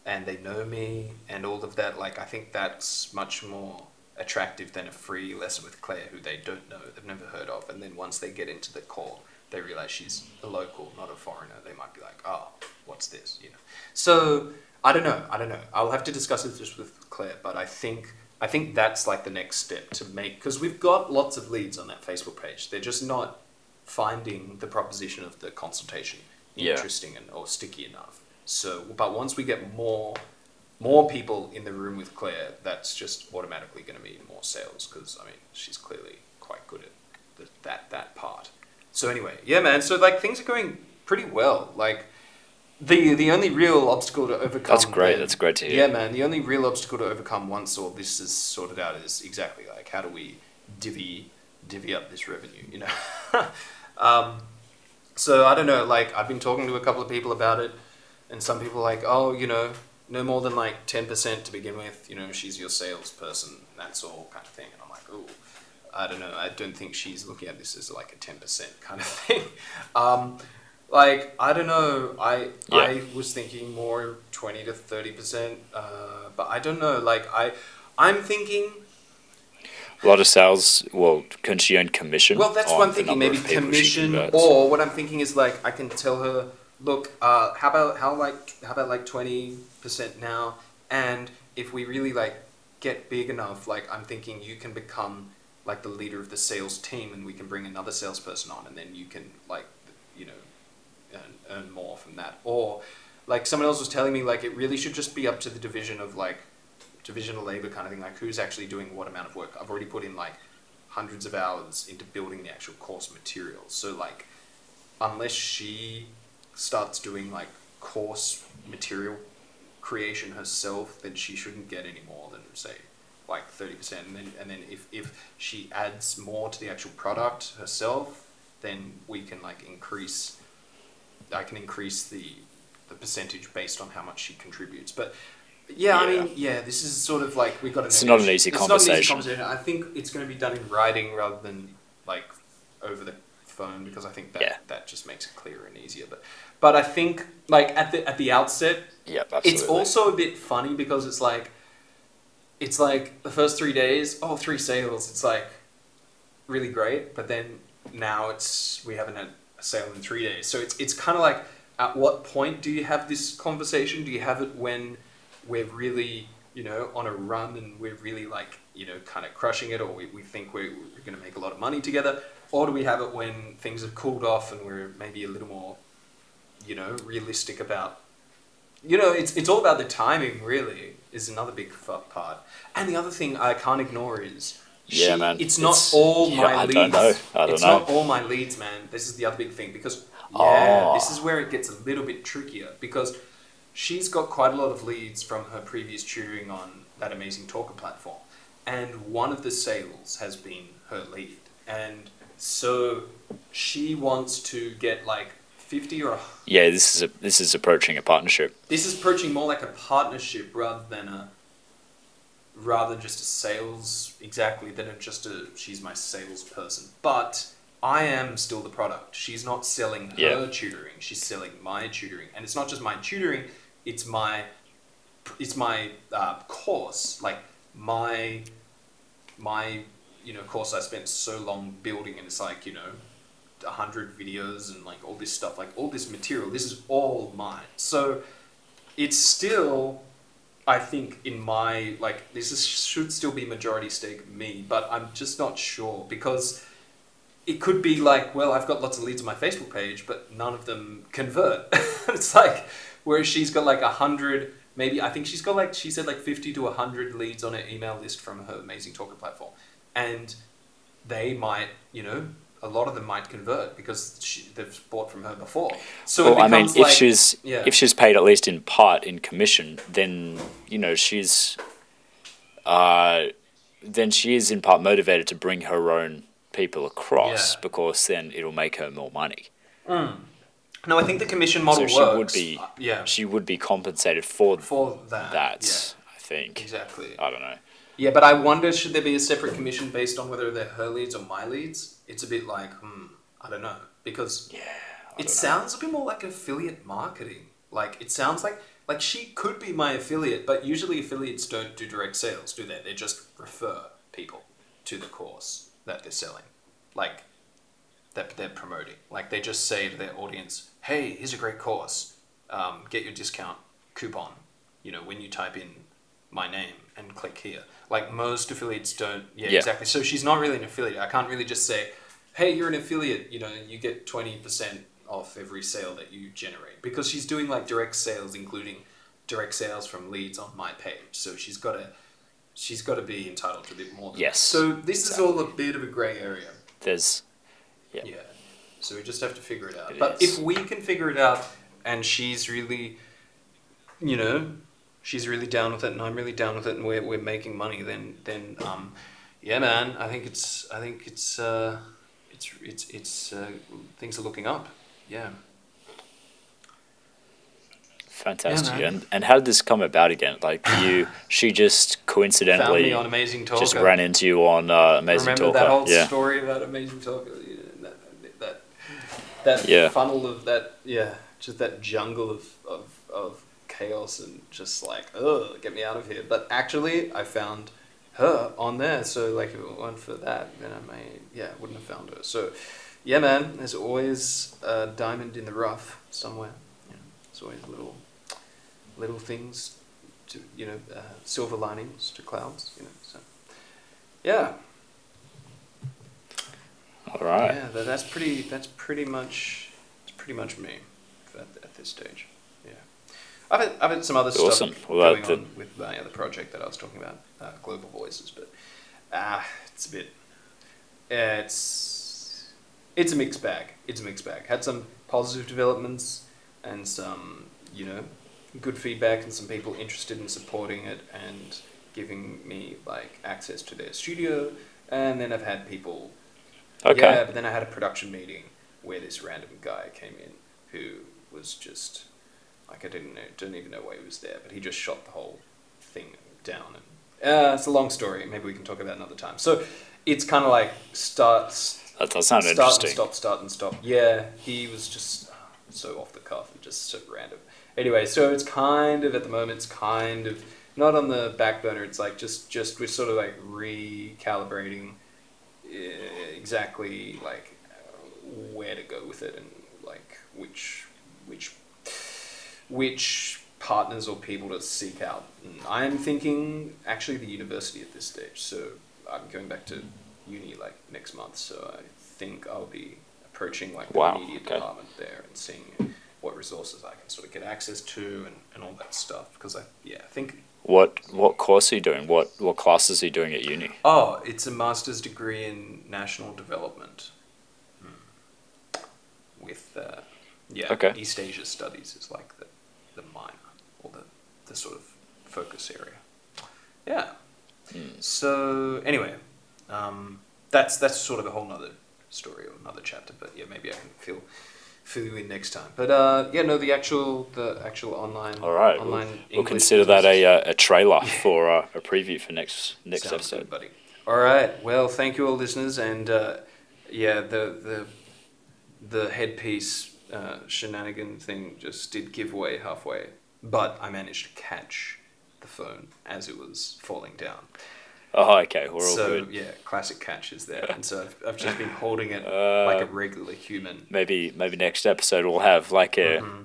and they know me and all of that, like I think that's much more attractive than a free lesson with Claire, who they don't know, they've never heard of, and then once they get into the call, they realize she's a local, not a foreigner. They might be like, "Oh, what's this?" You know. So I don't know. I don't know. I'll have to discuss it just with Claire, but I think I think that's like the next step to make because we've got lots of leads on that Facebook page. They're just not finding the proposition of the consultation Yeah. interesting and or sticky enough. So, but once we get more more people in the room with Claire, that's just automatically going to be more sales because I mean she's clearly quite good at the, that that part. So anyway, yeah, man. So like things are going pretty well. Like the the only real obstacle to overcome. That's great. then- That's great to hear. Yeah, man. The only real obstacle to overcome once all this is sorted out is exactly like how do we divvy divvy up this revenue? You know. um, so I don't know. Like I've been talking to a couple of people about it, and some people are like, oh, you know, no more than like ten percent to begin with. You know, she's your salesperson. That's all kind of thing. And I'm like, oh, I don't know. I don't think she's looking at this as like a ten percent kind of thing. Um, like I don't know. I Yeah. I was thinking more twenty to thirty percent. Uh, but I don't know. Like I, I'm thinking. A lot of sales. Well, can she earn commission? Well, that's what I'm thinking. Maybe of people she commission, or what I'm thinking is like I can tell her, look, uh, how about how like how about like twenty percent now, and if we really like get big enough, like I'm thinking you can become like the leader of the sales team, and we can bring another salesperson on, and then you can like you know earn, earn more from that, or like someone else was telling me like it really should just be up to the division of like division of labor kind of thing like who's actually doing what amount of work i've already put in like hundreds of hours into building the actual course material so like unless she starts doing like course material creation herself, then she shouldn't get any more than say like thirty percent. And then and then if if she adds more to the actual product herself, then we can like increase. I can increase the the percentage based on how much she contributes, but. Yeah, I mean, yeah, this is sort of like we've got. It's not an easy it's not an easy conversation. conversation. I think it's going to be done in writing rather than like over the phone because I think that Yeah. that just makes it clearer and easier. But but I think like at the at the outset, Yep, absolutely. it's also a bit funny because it's like it's like the first three days, oh, three sales. It's like really great, but then now it's we haven't had a sale in three days. So it's it's kind of like at what point do you have this conversation? Do you have it when we're really you know on a run and we're really like you know kind of crushing it, or we, we think we're, we're going to make a lot of money together, or do we have it when things have cooled off and we're maybe a little more you know realistic about you know, it's it's all about the timing. Really, is another big part. And the other thing I can't ignore is, Yeah, man. It's not It's- all yeah, my I leads. don't know. I don't it's know. not all my leads, man. This is the other big thing because yeah, Oh. this is where it gets a little bit trickier because she's got quite a lot of leads from her previous tutoring on that amazing talker platform, and one of the sales has been her lead, and so she wants to get like fifty or yeah, this is a this is approaching a partnership. this is approaching more like a partnership rather than a rather than just a sales exactly than just a she's my salesperson. But i am still the product. She's not selling her Yeah. tutoring. She's selling my tutoring. And it's not just my tutoring it's my it's my uh, course like my my you know course i spent so long building and it's like you know 100 videos and like all this stuff like all this material this is all mine. So it's still i think in my like this is, should still be majority stake me but i'm just not sure because it could be like well i've got lots of leads on my facebook page but none of them convert. It's like whereas she's got like a 100 maybe i think she's got like she said like 50 to 100 leads on her email list from her amazing talker platform and they might you know a lot of them might convert because she, they've bought from her before so well, it I mean, if like, she's yeah. if she's paid at least in part in commission, then you know she's, uh, then she is in part motivated to bring her own people across Yeah. because then it'll make her more money. No i think the commission model so she works would be Uh, yeah she would be compensated for for that that. I think. exactly I don't know. Yeah, but I wonder should there be a separate commission based on whether they're her leads or my leads? It's a bit like, hmm, I don't know. Because Yeah. I it don't know. sounds a bit more like affiliate marketing. Like it sounds like like she could be my affiliate, but usually affiliates don't do direct sales, do they? They just refer people to the course that they're selling. Like that they're promoting. Like they just say to their audience, "Hey, here's a great course. Um, get your discount coupon. You know, when you type in my name and click here." Like most affiliates don't. Yeah, Yeah. exactly. So she's not really an affiliate. I can't really just say, "Hey, you're an affiliate. You know, you get twenty percent off every sale that you generate," because she's doing like direct sales, including direct sales from leads on my page. So she's got to. She's got to be entitled to a bit more. Than Yes, that. So this is all a bit of a grey area. There's Yeah. Yeah. So we just have to figure it out. It but is. if we can figure it out and she's really, you know, she's really down with it and I'm really down with it and we're, we're making money, then, then, um, yeah, man, I think it's, I think it's, uh, it's, it's, it's, uh, things are looking up. Yeah. fantastic. man. and and how did this come about again? Like you, she just coincidentally on Amazing Talker. just ran into you on uh, Amazing Remember Talker. that whole yeah. story about Amazing Talker? Yeah, That, Yeah. funnel of that, yeah, just that jungle of, of, of chaos and just like, ugh, get me out of here. But actually, I found her on there. So, like, if it weren't for that, then I may, yeah, wouldn't have found her. So, yeah, man, there's always a diamond in the rough somewhere. Know, there's always little, little things to, you know, uh, silver linings to clouds, you know, so. Yeah, All right. yeah, that, that's pretty. That's pretty much. It's pretty much me at, at this stage. Yeah, I've had, I've had some other Awesome. stuff Well, going on with my other project that I was talking about, uh, Global Voices, but ah, it's a bit. yeah, It's it's a mixed bag. It's a mixed bag. Had some positive developments, and some, you know, good feedback and some people interested in supporting it and giving me like access to their studio. And then I've had people Okay. yeah, but then I had a production meeting where this random guy came in who was just like I didn't know, didn't even know why he was there, but he just shot the whole thing down. And uh, it's a long story. Maybe we can talk about it another time. So it's kind of like starts That does sound start interesting. and stop, start and stop. Yeah, he was just uh, so off the cuff and just so random. Anyway, so it's kind of at the moment, it's kind of not on the back burner. It's like just just we're sort of like recalibrating exactly like uh, where to go with it and like which which which partners or people to seek out. And I'm thinking actually the university at this stage. So I'm going back to uni like next month. So I think I'll be approaching like the Wow, media okay. department there and seeing what resources I can sort of get access to and, and all that stuff. Because I yeah I think What what course are you doing? What what classes are you doing at uni? Oh, it's a master's degree in national development. With uh, yeah, Okay. East Asia studies is like the the minor or the the sort of focus area. Yeah. So anyway, um, that's that's sort of a whole nother story or another chapter. But yeah, maybe I can fill fill you in next time. But uh, yeah, no, the actual the actual online All right, we'll, online we'll consider that a uh, a trailer for uh, a preview for next next Sounds episode. good, buddy. All right. Well, thank you all, listeners, and uh, yeah, the the the headpiece uh, shenanigan thing just did give way halfway, but I managed to catch the phone as it was falling down. Oh, okay, we're all so good. yeah, classic catches there, and so I've, I've just been holding it Uh, like a regular human. Maybe maybe next episode we'll have like a. Mm-hmm.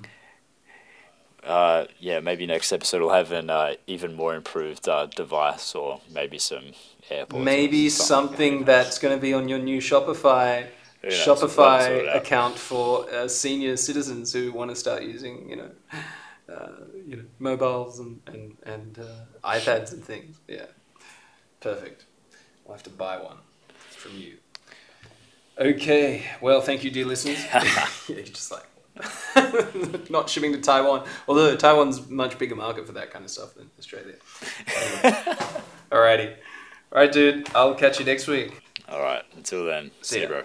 Uh, yeah, maybe next episode we'll have an uh, even more improved uh, device, or maybe some AirPods. Maybe something that's going to be on your new Shopify Who knows? We'll sort it Shopify account for uh, senior citizens who want to start using, you know, uh, you know, mobiles and and, and uh, iPads and things. Yeah, perfect. I'll have to buy one from you. Okay. Well, thank you, dear listeners. yeah, you're just like not shipping to Taiwan, although Taiwan's much bigger market for that kind of stuff than Australia. Alrighty. All right, dude. I'll catch you next week. All right. Until then, See see you, ya. bro.